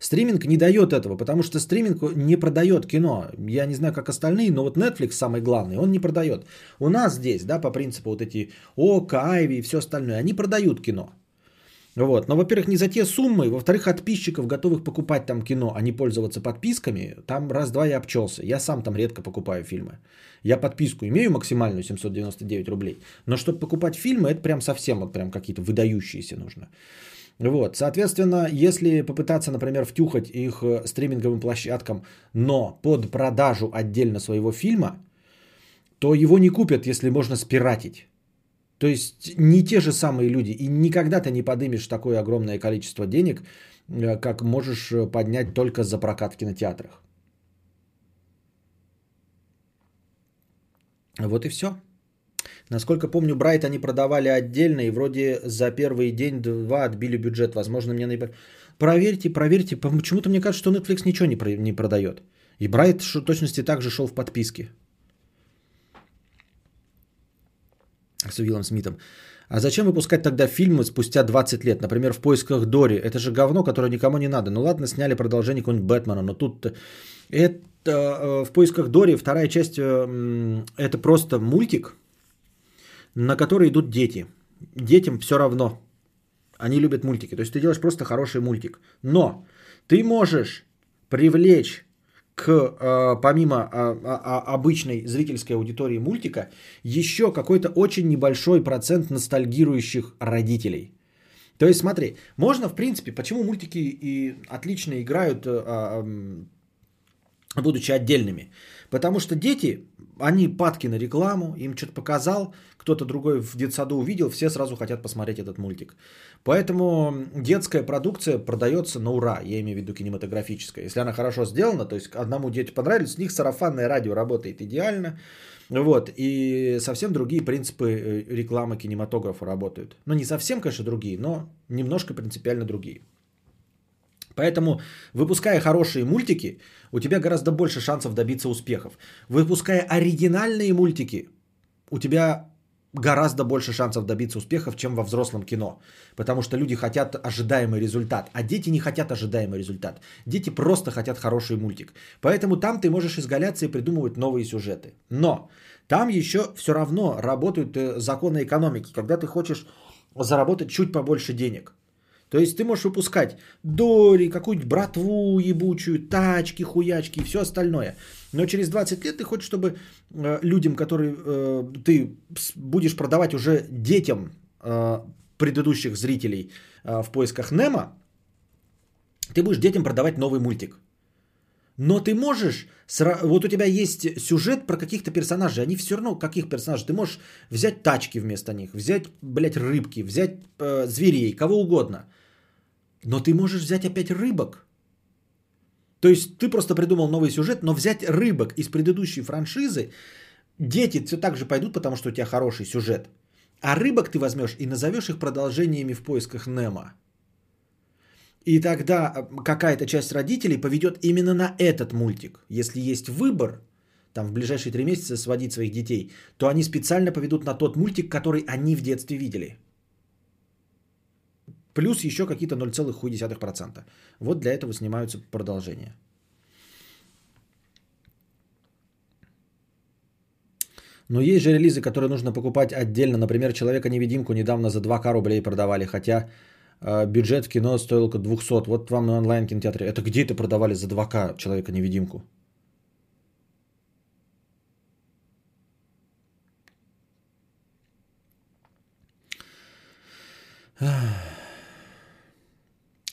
Стриминг не дает этого, потому что стриминг не продает кино. Я не знаю, как остальные, но вот Netflix самый главный, он не продает. У нас здесь, да, по принципу вот эти ОК, Айви и все остальное, они продают кино. Вот. Но, во-первых, не за те суммы, во-вторых, подписчиков, готовых покупать там кино, а не пользоваться подписками, там раз-два я обчелся. Я сам там редко покупаю фильмы. Я подписку имею максимальную 799 рублей, но чтобы покупать фильмы, это прям совсем вот прям какие-то выдающиеся нужно. Вот, соответственно, если попытаться, например, втюхать их э, стриминговым площадкам, но под продажу отдельно своего фильма, то его не купят, если можно спиратить. То есть не те же самые люди. И никогда ты не подымешь такое огромное количество денег, э, как можешь э, поднять только за прокат в кинотеатрах. Вот и все. Насколько помню, Брайт они продавали отдельно, и вроде за первый день-два отбили бюджет. Возможно, мне наиболее... Проверьте, проверьте. Почему-то мне кажется, что Netflix ничего не, про... не продает. И Брайт в точности также шел в подписке. С Уиллом Смитом. А зачем выпускать тогда фильмы спустя 20 лет? Например, в поисках Дори. Это же говно, которое никому не надо. Ну ладно, сняли продолжение какого-нибудь Бэтмена, но тут это э, в поисках Дори вторая часть э, это просто мультик, на который идут дети. Детям все равно. Они любят мультики. То есть ты делаешь просто хороший мультик. Но ты можешь привлечь к, э, помимо э, э, обычной зрительской аудитории мультика, еще какой-то очень небольшой процент ностальгирующих родителей. То есть смотри, можно в принципе, почему мультики и отлично играют, будучи отдельными? Потому что дети, они падки на рекламу, им что-то показал, кто-то другой в детсаду увидел, все сразу хотят посмотреть этот мультик. Поэтому детская продукция продается на ура, я имею в виду кинематографическая. Если она хорошо сделана, то есть одному дети понравились, у них сарафанное радио работает идеально. Вот, и совсем другие принципы э, рекламы кинематографа работают. Ну, не совсем, конечно, другие, но немножко принципиально другие. Поэтому, выпуская хорошие мультики, у тебя гораздо больше шансов добиться успехов. Выпуская оригинальные мультики, у тебя гораздо больше шансов добиться успехов, чем во взрослом кино. Потому что люди хотят ожидаемый результат, а дети не хотят ожидаемый результат. Дети просто хотят хороший мультик. Поэтому там ты можешь изгаляться и придумывать новые сюжеты. Но там еще все равно работают э, законы экономики, когда ты хочешь заработать чуть побольше денег. То есть ты можешь выпускать Дори, какую-нибудь братву ебучую, тачки, хуячки и все остальное. Но через 20 лет ты хочешь, чтобы э, людям, которые э, ты будешь продавать уже детям э, предыдущих зрителей э, в поисках Немо, ты будешь детям продавать новый мультик. Но ты можешь, вот у тебя есть сюжет про каких-то персонажей, они все равно каких персонажей, ты можешь взять тачки вместо них, взять, блядь, рыбки, взять э, зверей, кого угодно – но ты можешь взять опять рыбок. То есть ты просто придумал новый сюжет, но взять рыбок из предыдущей франшизы, дети все так же пойдут, потому что у тебя хороший сюжет. А рыбок ты возьмешь и назовешь их продолжениями в поисках Немо. И тогда какая-то часть родителей поведет именно на этот мультик. Если есть выбор, там в ближайшие три месяца сводить своих детей, то они специально поведут на тот мультик, который они в детстве видели. Плюс еще какие-то 0,1%. Вот для этого снимаются продолжения. Но есть же релизы, которые нужно покупать отдельно. Например, Человека-невидимку недавно за 2к рублей продавали, хотя э, бюджет в кино стоил около 200. Вот вам на онлайн-кинотеатре. Это где это продавали за 2к Человека-невидимку? Ах.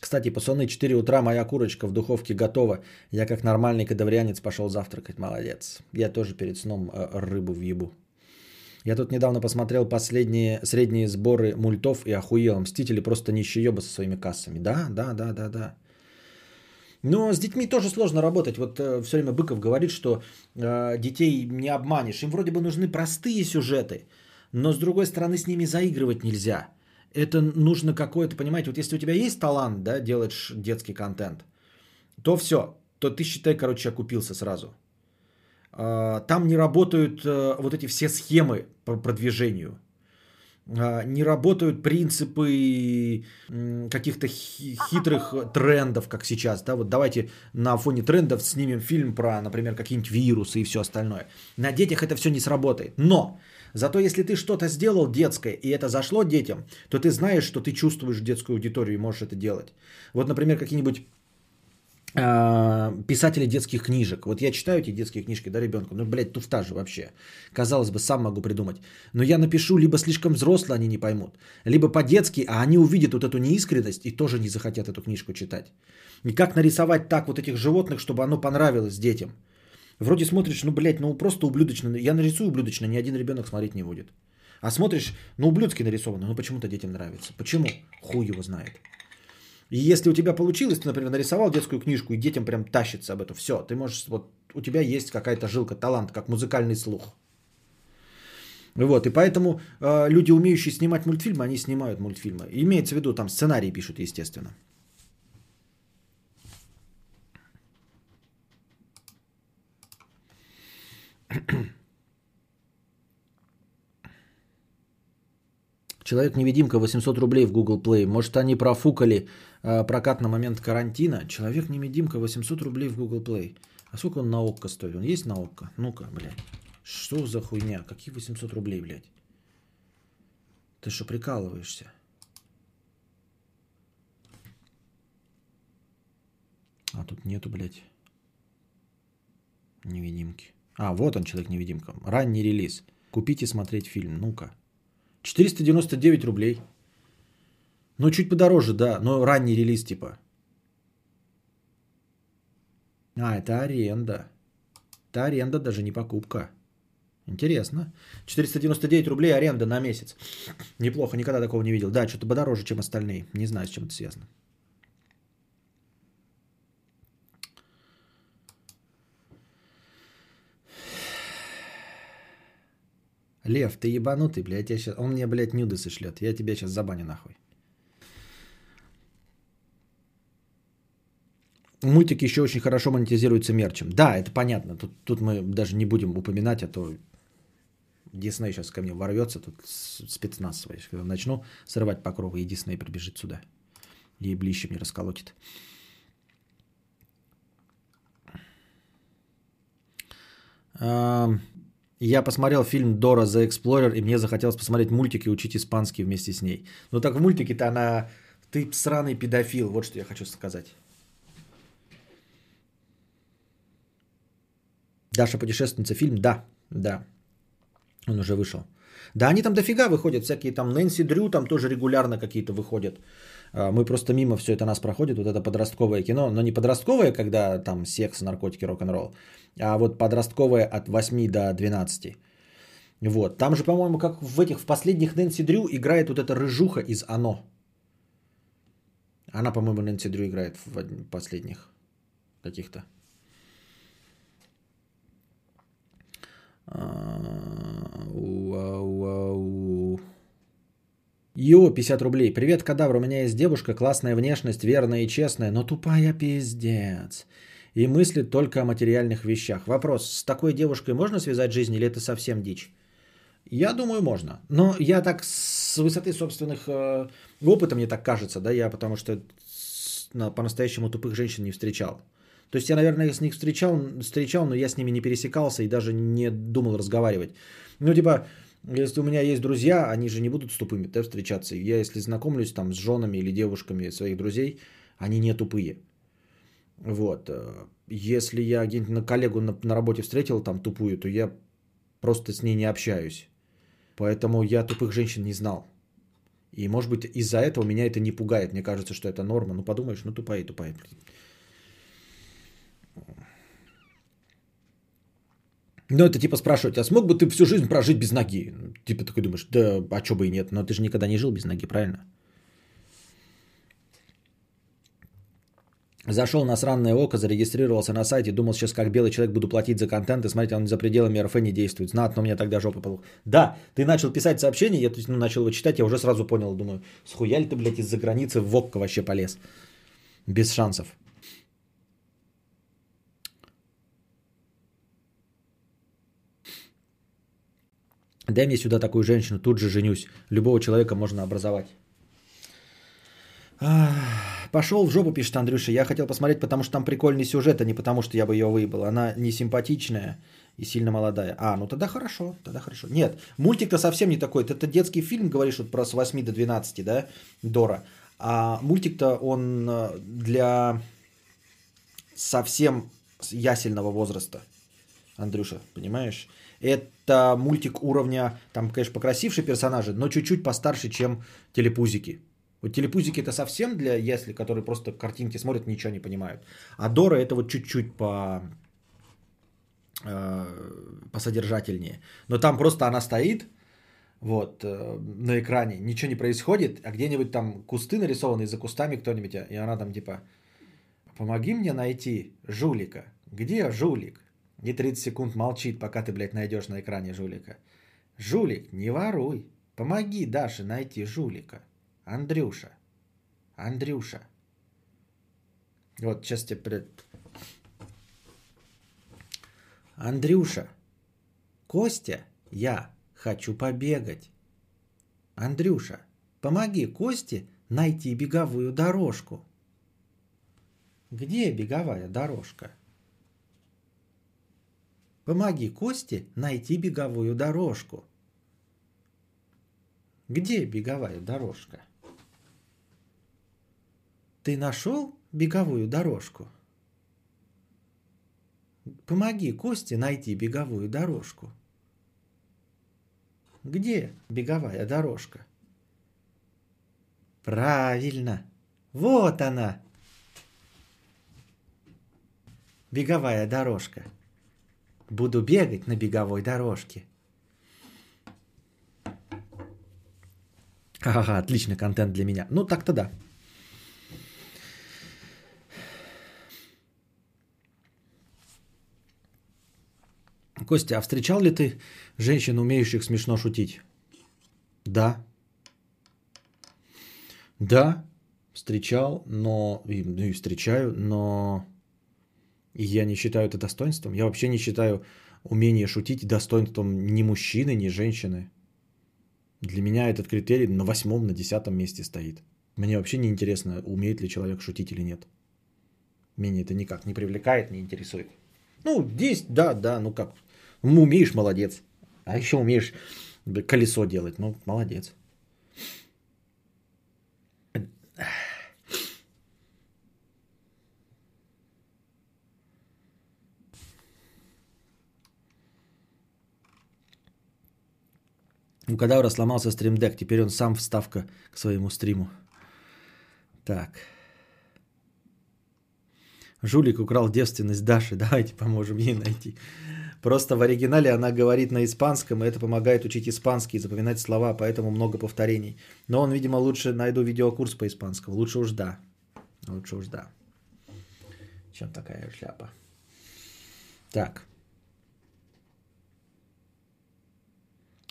Кстати, пацаны, 4 утра моя курочка в духовке готова. Я как нормальный кадаврианец пошел завтракать. Молодец. Я тоже перед сном э, рыбу въебу. Я тут недавно посмотрел последние средние сборы мультов и охуел. Мстители просто нищеёбы со своими кассами. Да, да, да, да, да. Но с детьми тоже сложно работать. Вот э, все время Быков говорит, что э, детей не обманешь. Им вроде бы нужны простые сюжеты, но с другой стороны с ними заигрывать нельзя это нужно какое-то, понимаете, вот если у тебя есть талант, да, делаешь детский контент, то все, то ты считай, короче, окупился сразу. А, там не работают э, вот эти все схемы по продвижению. А, не работают принципы каких-то хитрых трендов, как сейчас. Да? Вот давайте на фоне трендов снимем фильм про, например, какие-нибудь вирусы и все остальное. На детях это все не сработает. Но Зато если ты что-то сделал детское, и это зашло детям, то ты знаешь, что ты чувствуешь детскую аудиторию и можешь это делать. Вот, например, какие-нибудь а, писатели детских книжек. Вот я читаю эти детские книжки, да, ребенку, ну, блядь, туфта же вообще. Казалось бы, сам могу придумать. Но я напишу, либо слишком взрослые они не поймут, либо по-детски, а они увидят вот эту неискренность и тоже не захотят эту книжку читать. И как нарисовать так вот этих животных, чтобы оно понравилось детям? Вроде смотришь, ну, блядь, ну, просто ублюдочно. Я нарисую ублюдочно, ни один ребенок смотреть не будет. А смотришь, ну, ублюдски нарисовано, ну, почему-то детям нравится. Почему? Хуй его знает. И если у тебя получилось, ты, например, нарисовал детскую книжку, и детям прям тащится об этом, все, ты можешь, вот у тебя есть какая-то жилка, талант, как музыкальный слух. Вот, и поэтому э, люди, умеющие снимать мультфильмы, они снимают мультфильмы. Имеется в виду, там сценарий пишут, естественно. Человек-невидимка 800 рублей в Google Play. Может, они профукали э, прокат на момент карантина? Человек-невидимка 800 рублей в Google Play. А сколько он на ОККО стоит? Он есть на ОККО? Ну-ка, блядь. Что за хуйня? Какие 800 рублей, блядь? Ты что, прикалываешься? А тут нету, блядь, невидимки. А, вот он, Человек-невидимка. Ранний релиз. Купите смотреть фильм. Ну-ка. 499 рублей. Ну, чуть подороже, да, но ранний релиз типа. А, это аренда. Это аренда, даже не покупка. Интересно. 499 рублей аренда на месяц. Неплохо, никогда такого не видел. Да, что-то подороже, чем остальные. Не знаю, с чем это связано. Лев, ты ебанутый, блядь, я сейчас... Он мне, блядь, нюдесы шлет. Я тебя сейчас забаню нахуй. Мультики еще очень хорошо монетизируются мерчем. Да, это понятно. Тут, тут мы даже не будем упоминать, а то Дисней сейчас ко мне ворвется, тут спецназ свой. Когда начну срывать по кругу, и Дисней прибежит сюда. И блище мне расколотит. Я посмотрел фильм Дора за Explorer, и мне захотелось посмотреть мультик и учить испанский вместе с ней. Но так в мультике-то она... Ты сраный педофил, вот что я хочу сказать. Даша путешественница фильм? Да, да. Он уже вышел. Да, они там дофига выходят, всякие там Нэнси Дрю там тоже регулярно какие-то выходят. А, мы просто мимо все это нас проходит, вот это подростковое кино, но не подростковое, когда там секс, наркотики, рок-н-ролл, а вот подростковое от 8 до 12. Вот, там же, по-моему, как в этих, в последних Нэнси Дрю играет вот эта рыжуха из «Оно». Она, по-моему, Нэнси Дрю играет в последних каких-то. Йо, 50 рублей. Привет, кадавр, у меня есть девушка, классная внешность, верная и честная, но тупая пиздец. И мыслит только о материальных вещах. Вопрос, с такой девушкой можно связать жизнь или это совсем дичь? Я думаю, можно. Но я так с высоты собственных э, опыта, мне так кажется, да, я потому что на, по-настоящему тупых женщин не встречал. То есть я, наверное, с них встречал, встречал, но я с ними не пересекался и даже не думал разговаривать. Ну, типа, если у меня есть друзья, они же не будут с тупыми да, встречаться. Я если знакомлюсь там с женами или девушками своих друзей, они не тупые. Вот. Если я где-нибудь на коллегу на, на работе встретил там тупую, то я просто с ней не общаюсь. Поэтому я тупых женщин не знал. И может быть из-за этого меня это не пугает. Мне кажется, что это норма. Ну подумаешь, ну тупая и тупая. Ну, это типа спрашивать, а смог бы ты всю жизнь прожить без ноги? Типа такой думаешь, да, а что бы и нет, но ты же никогда не жил без ноги, правильно? Зашел на сранное око, зарегистрировался на сайте, думал, сейчас как белый человек буду платить за контент, и смотрите, он за пределами РФ не действует. Знатно, у меня тогда жопа полух. Да, ты начал писать сообщение, я ну, начал его читать, я уже сразу понял, думаю, схуя ли ты, блядь, из-за границы в ОККО вообще полез? Без шансов. Дай мне сюда такую женщину, тут же женюсь. Любого человека можно образовать. Пошел в жопу, пишет Андрюша. Я хотел посмотреть, потому что там прикольный сюжет, а не потому что я бы ее выебал. Она не симпатичная и сильно молодая. А, ну тогда хорошо, тогда хорошо. Нет, мультик-то совсем не такой. Это детский фильм, говоришь, вот про с 8 до 12, да, Дора. А мультик-то он э, для совсем ясельного возраста. Андрюша, понимаешь? Это мультик уровня, там, конечно, покрасившие персонажи, но чуть-чуть постарше, чем телепузики. Вот телепузики это совсем для ясли, которые просто картинки смотрят, ничего не понимают. А Дора это вот чуть-чуть по э, посодержательнее. Но там просто она стоит, вот, э, на экране, ничего не происходит, а где-нибудь там кусты нарисованы, и за кустами кто-нибудь, и она там типа, помоги мне найти жулика. Где жулик? И 30 секунд молчит, пока ты, блядь, найдешь на экране жулика. Жулик, не воруй. Помоги Даше найти жулика. Андрюша. Андрюша. Вот, сейчас тебе пред... Андрюша. Костя, я хочу побегать. Андрюша, помоги Косте найти беговую дорожку. Где беговая дорожка? Помоги Косте найти беговую дорожку. Где беговая дорожка? Ты нашел беговую дорожку? Помоги Косте найти беговую дорожку. Где беговая дорожка? Правильно. Вот она. Беговая дорожка. Буду бегать на беговой дорожке. Ага, отличный контент для меня. Ну, так-то да. Костя, а встречал ли ты женщин, умеющих смешно шутить? Да. Да, встречал, но и, ну и встречаю, но и я не считаю это достоинством. Я вообще не считаю умение шутить достоинством ни мужчины, ни женщины. Для меня этот критерий на восьмом, на десятом месте стоит. Мне вообще не интересно, умеет ли человек шутить или нет. Меня это никак не привлекает, не интересует. Ну, здесь, да, да, ну как. Умеешь, молодец. А еще умеешь колесо делать, ну, молодец. У кадавра сломался стримдек, теперь он сам вставка к своему стриму. Так. Жулик украл девственность Даши, давайте поможем ей найти. Просто в оригинале она говорит на испанском, и это помогает учить испанский, запоминать слова, поэтому много повторений. Но он, видимо, лучше найду видеокурс по испанскому. Лучше уж да. Лучше уж да. Чем такая шляпа. Так.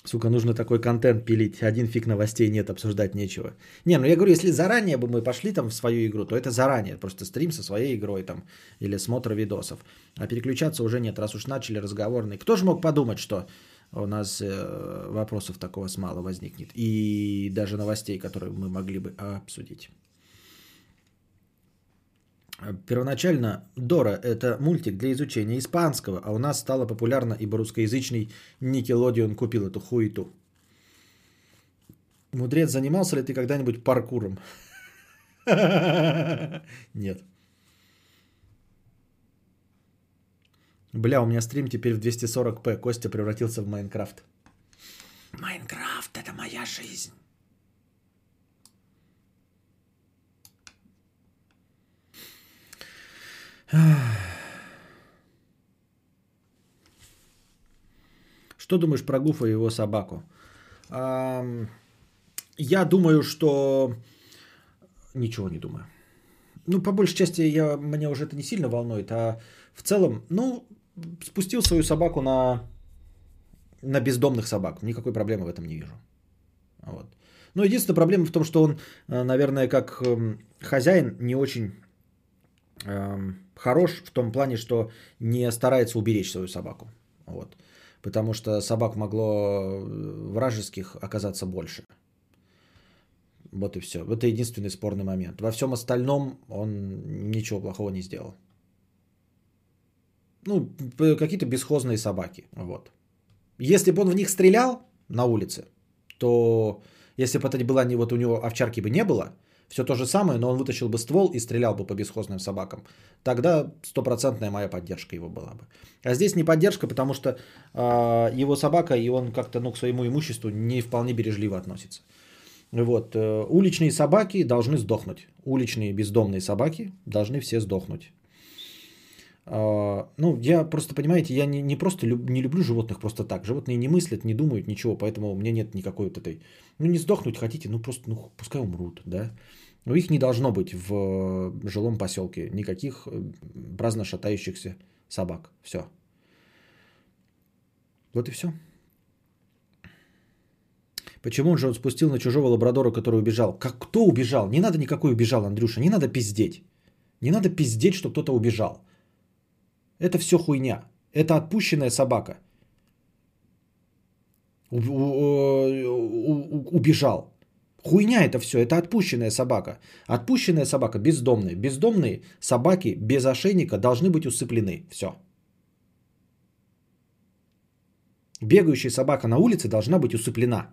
Сука, нужно такой контент пилить. Один фиг новостей нет, обсуждать нечего. Не, ну я говорю, если заранее бы мы пошли там в свою игру, то это заранее. Просто стрим со своей игрой там. Или смотр видосов. А переключаться уже нет, раз уж начали разговорный. Кто же мог подумать, что у нас э, вопросов такого с мало возникнет. И даже новостей, которые мы могли бы обсудить. Первоначально Дора – это мультик для изучения испанского, а у нас стало популярно, ибо русскоязычный Никелодион купил эту хуету. Мудрец, занимался ли ты когда-нибудь паркуром? Нет. Бля, у меня стрим теперь в 240p. Костя превратился в Майнкрафт. Майнкрафт – это моя жизнь. Что думаешь про Гуфа и его собаку? Я думаю, что... Ничего не думаю. Ну, по большей части, я, меня уже это не сильно волнует, а в целом, ну, спустил свою собаку на, на бездомных собак. Никакой проблемы в этом не вижу. Вот. Но единственная проблема в том, что он, э, наверное, как эм, хозяин не очень эм, хорош в том плане, что не старается уберечь свою собаку. Вот. Потому что собак могло э, вражеских оказаться больше. Вот и все. Это единственный спорный момент. Во всем остальном он ничего плохого не сделал. Ну, какие-то бесхозные собаки. Вот. Если бы он в них стрелял на улице, то если бы это была не вот у него овчарки бы не было, все то же самое, но он вытащил бы ствол и стрелял бы по бесхозным собакам. Тогда стопроцентная моя поддержка его была бы. А здесь не поддержка, потому что э, его собака, и он как-то ну, к своему имуществу не вполне бережливо относится. Вот. Э, уличные собаки должны сдохнуть. Уличные бездомные собаки должны все сдохнуть. А, ну, я просто, понимаете, я не, не просто люб, не люблю животных просто так. Животные не мыслят, не думают ничего, поэтому у меня нет никакой вот этой... Ну, не сдохнуть хотите, ну, просто, ну, пускай умрут, да. Но их не должно быть в жилом поселке. Никаких э, праздно шатающихся собак. Все. Вот и все. Почему он же он спустил на чужого лабрадора, который убежал? Как кто убежал? Не надо никакой убежал, Андрюша. Не надо пиздеть. Не надо пиздеть, что кто-то убежал. Это все хуйня. Это отпущенная собака. У, у, у, убежал. Хуйня это все, это отпущенная собака. Отпущенная собака бездомная. Бездомные собаки без ошейника должны быть усыплены. Все. Бегающая собака на улице должна быть усыплена.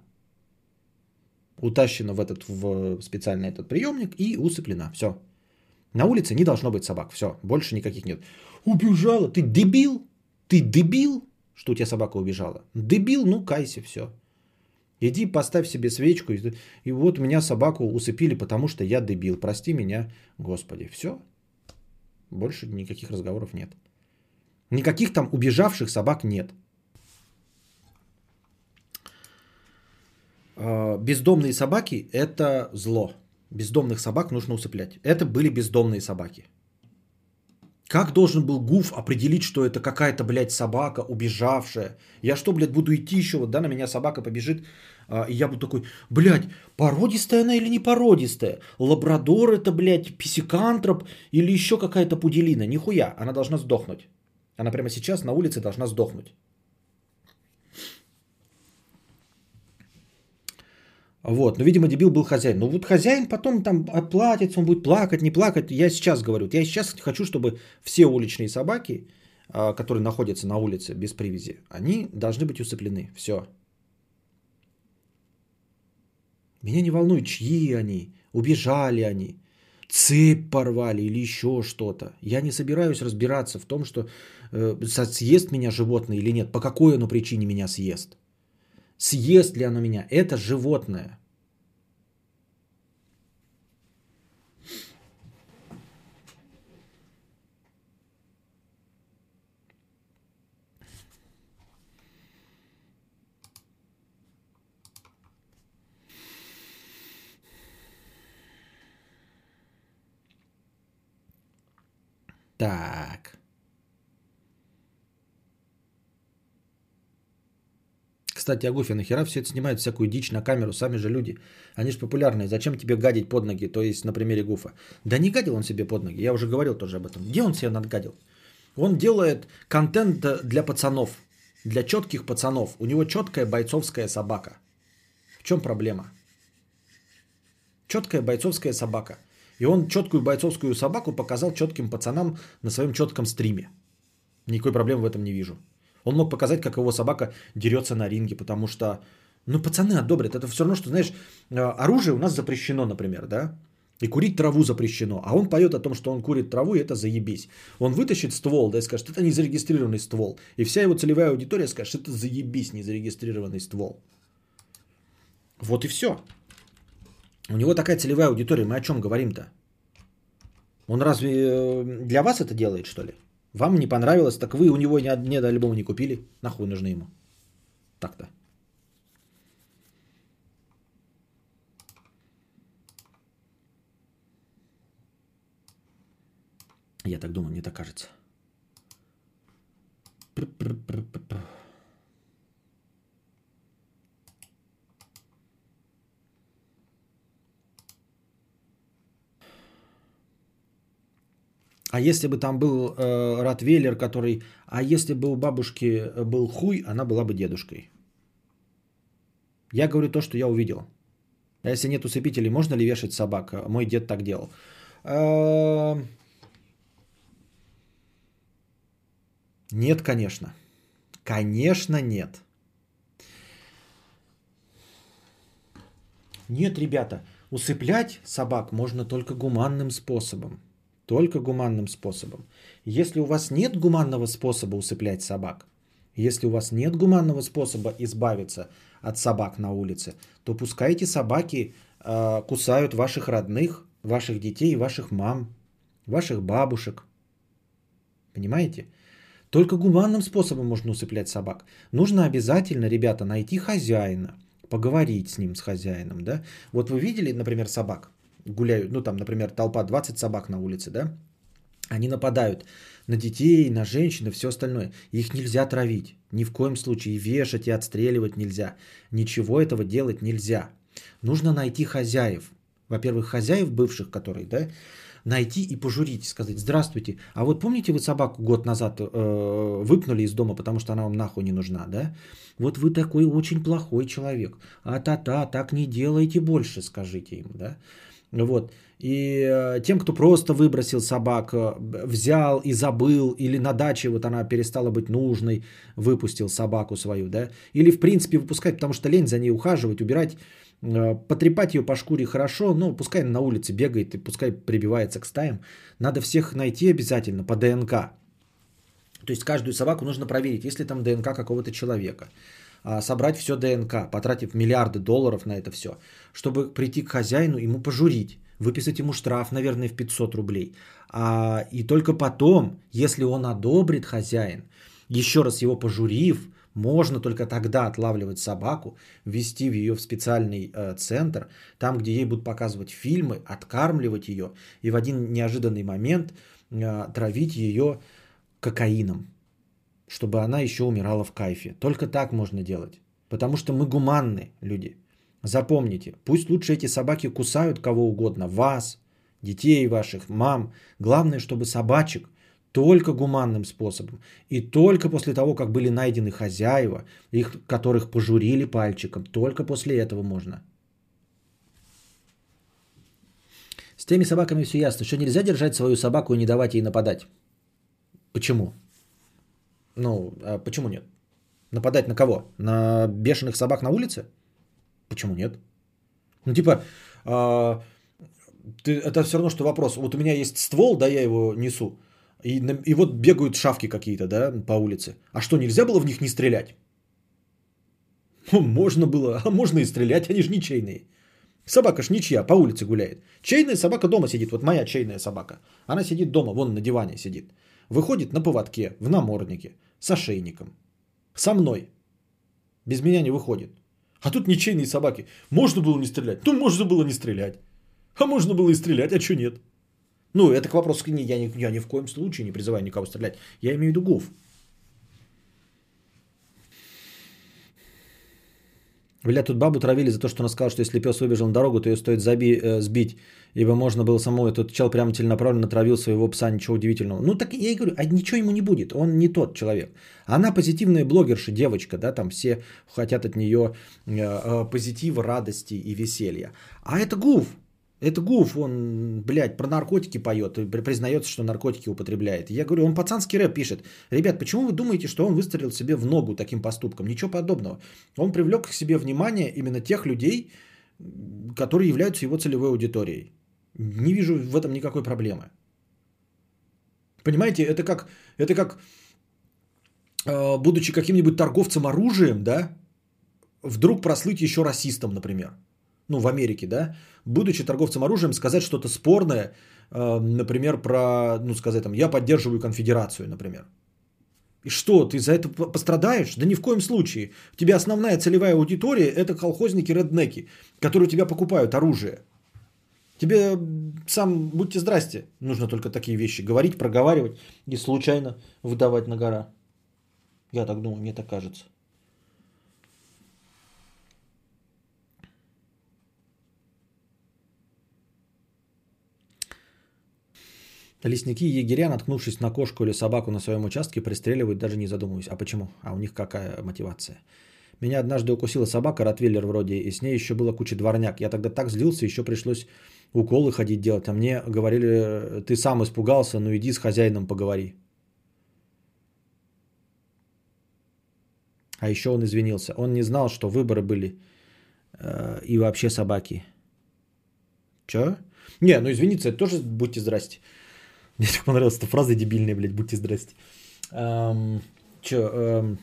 Утащена в этот в специальный этот приемник и усыплена. Все. На улице не должно быть собак. Все, больше никаких нет. Убежала. Ты дебил? Ты дебил? Что у тебя собака убежала? Дебил? Ну, кайся, все. Иди поставь себе свечку. И вот меня собаку усыпили, потому что я дебил. Прости меня, Господи. Все. Больше никаких разговоров нет. Никаких там убежавших собак нет. А, бездомные собаки – это зло. Бездомных собак нужно усыплять. Это были бездомные собаки. Как должен был Гуф определить, что это какая-то, блядь, собака убежавшая? Я что, блядь, буду идти еще, вот, да, на меня собака побежит, а, и я буду такой, блядь, породистая она или не породистая? Лабрадор это, блядь, писикантроп или еще какая-то пуделина? Нихуя, она должна сдохнуть. Она прямо сейчас на улице должна сдохнуть. Вот, ну, видимо, дебил был хозяин. Ну, вот хозяин потом там оплатится, он будет плакать, не плакать. Я сейчас говорю, я сейчас хочу, чтобы все уличные собаки, а, которые находятся на улице без привязи, они должны быть усыплены. Все. Меня не волнует, чьи они, убежали они, цепь порвали или еще что-то. Я не собираюсь разбираться в том, что э, съест меня животное или нет, по какой оно причине меня съест. Съест ли оно меня? Это животное. Так. Кстати, Агуфи, нахера все это снимают, всякую дичь на камеру, сами же люди. Они же популярные. Зачем тебе гадить под ноги, то есть на примере Гуфа? Да не гадил он себе под ноги, я уже говорил тоже об этом. Где он себе надгадил? Он делает контент для пацанов, для четких пацанов. У него четкая бойцовская собака. В чем проблема? Четкая бойцовская собака. И он четкую бойцовскую собаку показал четким пацанам на своем четком стриме. Никакой проблемы в этом не вижу. Он мог показать, как его собака дерется на ринге, потому что, ну, пацаны одобрят. Это все равно, что, знаешь, э, оружие у нас запрещено, например, да? И курить траву запрещено. А он поет о том, что он курит траву, и это заебись. Он вытащит ствол, да, и скажет, это незарегистрированный ствол. И вся его целевая аудитория скажет, это заебись, незарегистрированный ствол. Вот и все. У него такая целевая аудитория. Мы о чем говорим-то? Он разве э, для вас это делает, что ли? Вам не понравилось, так вы у него ни, ни альбома не купили. Нахуй нужны ему. Так-то. Я так думаю, мне так кажется. А если бы там был э, Ротвейлер, который... А если бы у бабушки э, был хуй, она была бы дедушкой. Я говорю то, что я увидел. А если нет усыпителей, можно ли вешать собак? Мой дед так делал. Э, нет, конечно. Конечно, нет. Нет, ребята. Усыплять собак можно только гуманным способом. Только гуманным способом. Если у вас нет гуманного способа усыплять собак, если у вас нет гуманного способа избавиться от собак на улице, то пускай эти собаки э, кусают ваших родных, ваших детей, ваших мам, ваших бабушек. Понимаете? Только гуманным способом можно усыплять собак. Нужно обязательно, ребята, найти хозяина, поговорить с ним, с хозяином, да. Вот вы видели, например, собак, гуляют, ну там, например, толпа 20 собак на улице, да, они нападают на детей, на женщин и все остальное. Их нельзя травить, ни в коем случае, вешать, и отстреливать нельзя. Ничего этого делать нельзя. Нужно найти хозяев. Во-первых, хозяев бывших, которые, да, найти и пожурить, сказать, здравствуйте, а вот помните вы собаку год назад э, выпнули из дома, потому что она вам нахуй не нужна, да? Вот вы такой очень плохой человек. А-та-та, так не делайте больше, скажите им, да? Вот. И э, тем, кто просто выбросил собак, э, взял и забыл, или на даче вот она перестала быть нужной, выпустил собаку свою, да, или в принципе выпускать, потому что лень за ней ухаживать, убирать, э, потрепать ее по шкуре хорошо, но пускай на улице бегает и пускай прибивается к стаям. Надо всех найти обязательно по ДНК. То есть каждую собаку нужно проверить, есть ли там ДНК какого-то человека собрать все ДНК, потратив миллиарды долларов на это все, чтобы прийти к хозяину, ему пожурить, выписать ему штраф, наверное, в 500 рублей. А, и только потом, если он одобрит хозяин, еще раз его пожурив, можно только тогда отлавливать собаку, ввести ее в специальный э, центр, там, где ей будут показывать фильмы, откармливать ее и в один неожиданный момент э, травить ее кокаином, чтобы она еще умирала в кайфе. Только так можно делать. Потому что мы гуманны люди. Запомните, пусть лучше эти собаки кусают кого угодно, вас, детей ваших, мам. Главное, чтобы собачек только гуманным способом. И только после того, как были найдены хозяева, их, которых пожурили пальчиком, только после этого можно. С теми собаками все ясно, что нельзя держать свою собаку и не давать ей нападать. Почему? Ну, а почему нет? Нападать на кого? На бешеных собак на улице? Почему нет? Ну, типа, э, ты, это все равно, что вопрос. Вот у меня есть ствол, да, я его несу. И, и вот бегают шавки какие-то, да, по улице. А что, нельзя было в них не стрелять? Ну, можно было, а можно и стрелять, они же ничейные. Собака ж ничья, по улице гуляет. Чейная собака дома сидит, вот моя чейная собака. Она сидит дома, вон на диване сидит. Выходит на поводке, в наморднике, с ошейником. Со мной. Без меня не выходит. А тут ничейные собаки. Можно было не стрелять? Ну, можно было не стрелять. А можно было и стрелять, а что нет? Ну, это к вопросу, я ни, я ни в коем случае не призываю никого стрелять. Я имею в виду гуф. Бля, тут бабу травили за то, что она сказала, что если пес выбежал на дорогу, то ее стоит заби, э, сбить, ибо можно было самому. Этот чел прямо целенаправленно травил своего пса, ничего удивительного. Ну, так я и говорю, а ничего ему не будет, он не тот человек. Она позитивная блогерша, девочка, да, там все хотят от нее э, э, позитива, радости и веселья. А это гуф, это Гуф, он, блядь, про наркотики поет, признается, что наркотики употребляет. Я говорю, он пацанский рэп пишет. Ребят, почему вы думаете, что он выстрелил себе в ногу таким поступком? Ничего подобного. Он привлек к себе внимание именно тех людей, которые являются его целевой аудиторией. Не вижу в этом никакой проблемы. Понимаете, это как, это как э, будучи каким-нибудь торговцем оружием, да, вдруг прослыть еще расистом, например ну, в Америке, да, будучи торговцем оружием, сказать что-то спорное, э, например, про, ну, сказать там, я поддерживаю конфедерацию, например. И что, ты за это пострадаешь? Да ни в коем случае. У тебя основная целевая аудитория – это колхозники-реднеки, которые у тебя покупают оружие. Тебе сам, будьте здрасте, нужно только такие вещи говорить, проговаривать и случайно выдавать на гора. Я так думаю, мне так кажется. Лесники и егеря, наткнувшись на кошку или собаку на своем участке, пристреливают, даже не задумываясь. А почему? А у них какая мотивация? Меня однажды укусила собака, ротвейлер вроде, и с ней еще было куча дворняк. Я тогда так злился, еще пришлось уколы ходить делать. А мне говорили, ты сам испугался, ну иди с хозяином поговори. А еще он извинился. Он не знал, что выборы были э, и вообще собаки. Че? Не, ну извините, это тоже будьте здрасте. Мне так понравилась эта фраза дебильная, блядь, будьте здрасте. Эм, че, эм,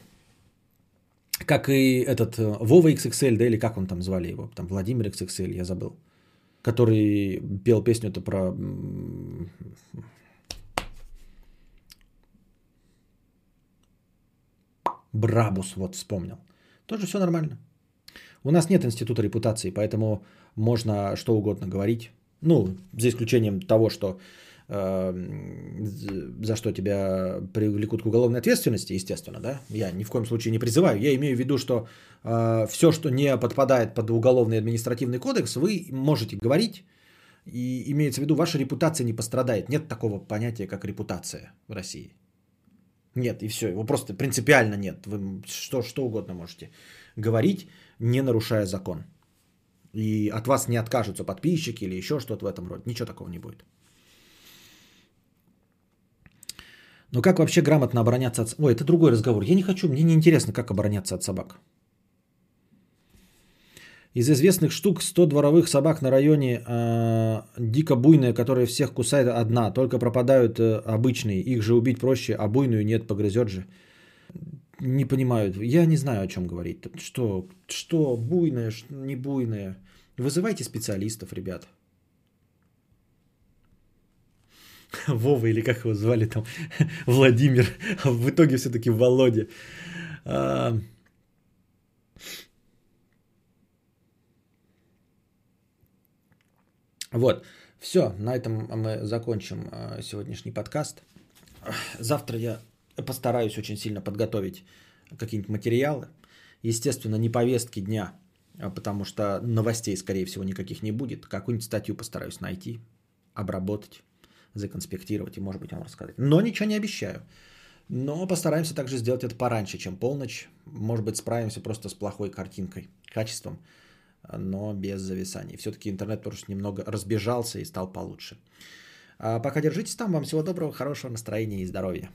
как и этот э, Вова XXL, да, или как он там звали его, там Владимир XXL, я забыл, который пел песню-то про... Брабус, вот вспомнил. Тоже все нормально. У нас нет института репутации, поэтому можно что угодно говорить. Ну, за исключением того, что за что тебя привлекут к уголовной ответственности, естественно, да. Я ни в коем случае не призываю. Я имею в виду, что э, все, что не подпадает под уголовный административный кодекс, вы можете говорить. И имеется в виду, ваша репутация не пострадает. Нет такого понятия, как репутация в России. Нет, и все. Его просто принципиально нет. Вы что, что угодно можете говорить, не нарушая закон. И от вас не откажутся подписчики или еще что-то в этом роде. Ничего такого не будет. Но как вообще грамотно обороняться от... Ой, это другой разговор. Я не хочу, мне не интересно, как обороняться от собак. Из известных штук 100 дворовых собак на районе э, дико буйная, которая всех кусает одна. Только пропадают э, обычные. Их же убить проще, а буйную нет, погрызет же. Не понимаю. Я не знаю, о чем говорить. Что, что что не буйное. Вызывайте специалистов, ребят. Вова или как его звали там, Владимир, а в итоге все-таки Володя. А... Вот, все, на этом мы закончим а, сегодняшний подкаст. Завтра я постараюсь очень сильно подготовить какие-нибудь материалы. Естественно, не повестки дня, потому что новостей, скорее всего, никаких не будет. Какую-нибудь статью постараюсь найти, обработать, законспектировать и, может быть, вам рассказать. Но ничего не обещаю. Но постараемся также сделать это пораньше, чем полночь. Может быть, справимся просто с плохой картинкой, качеством, но без зависаний. Все-таки интернет просто немного разбежался и стал получше. А пока держитесь там. Вам всего доброго, хорошего настроения и здоровья.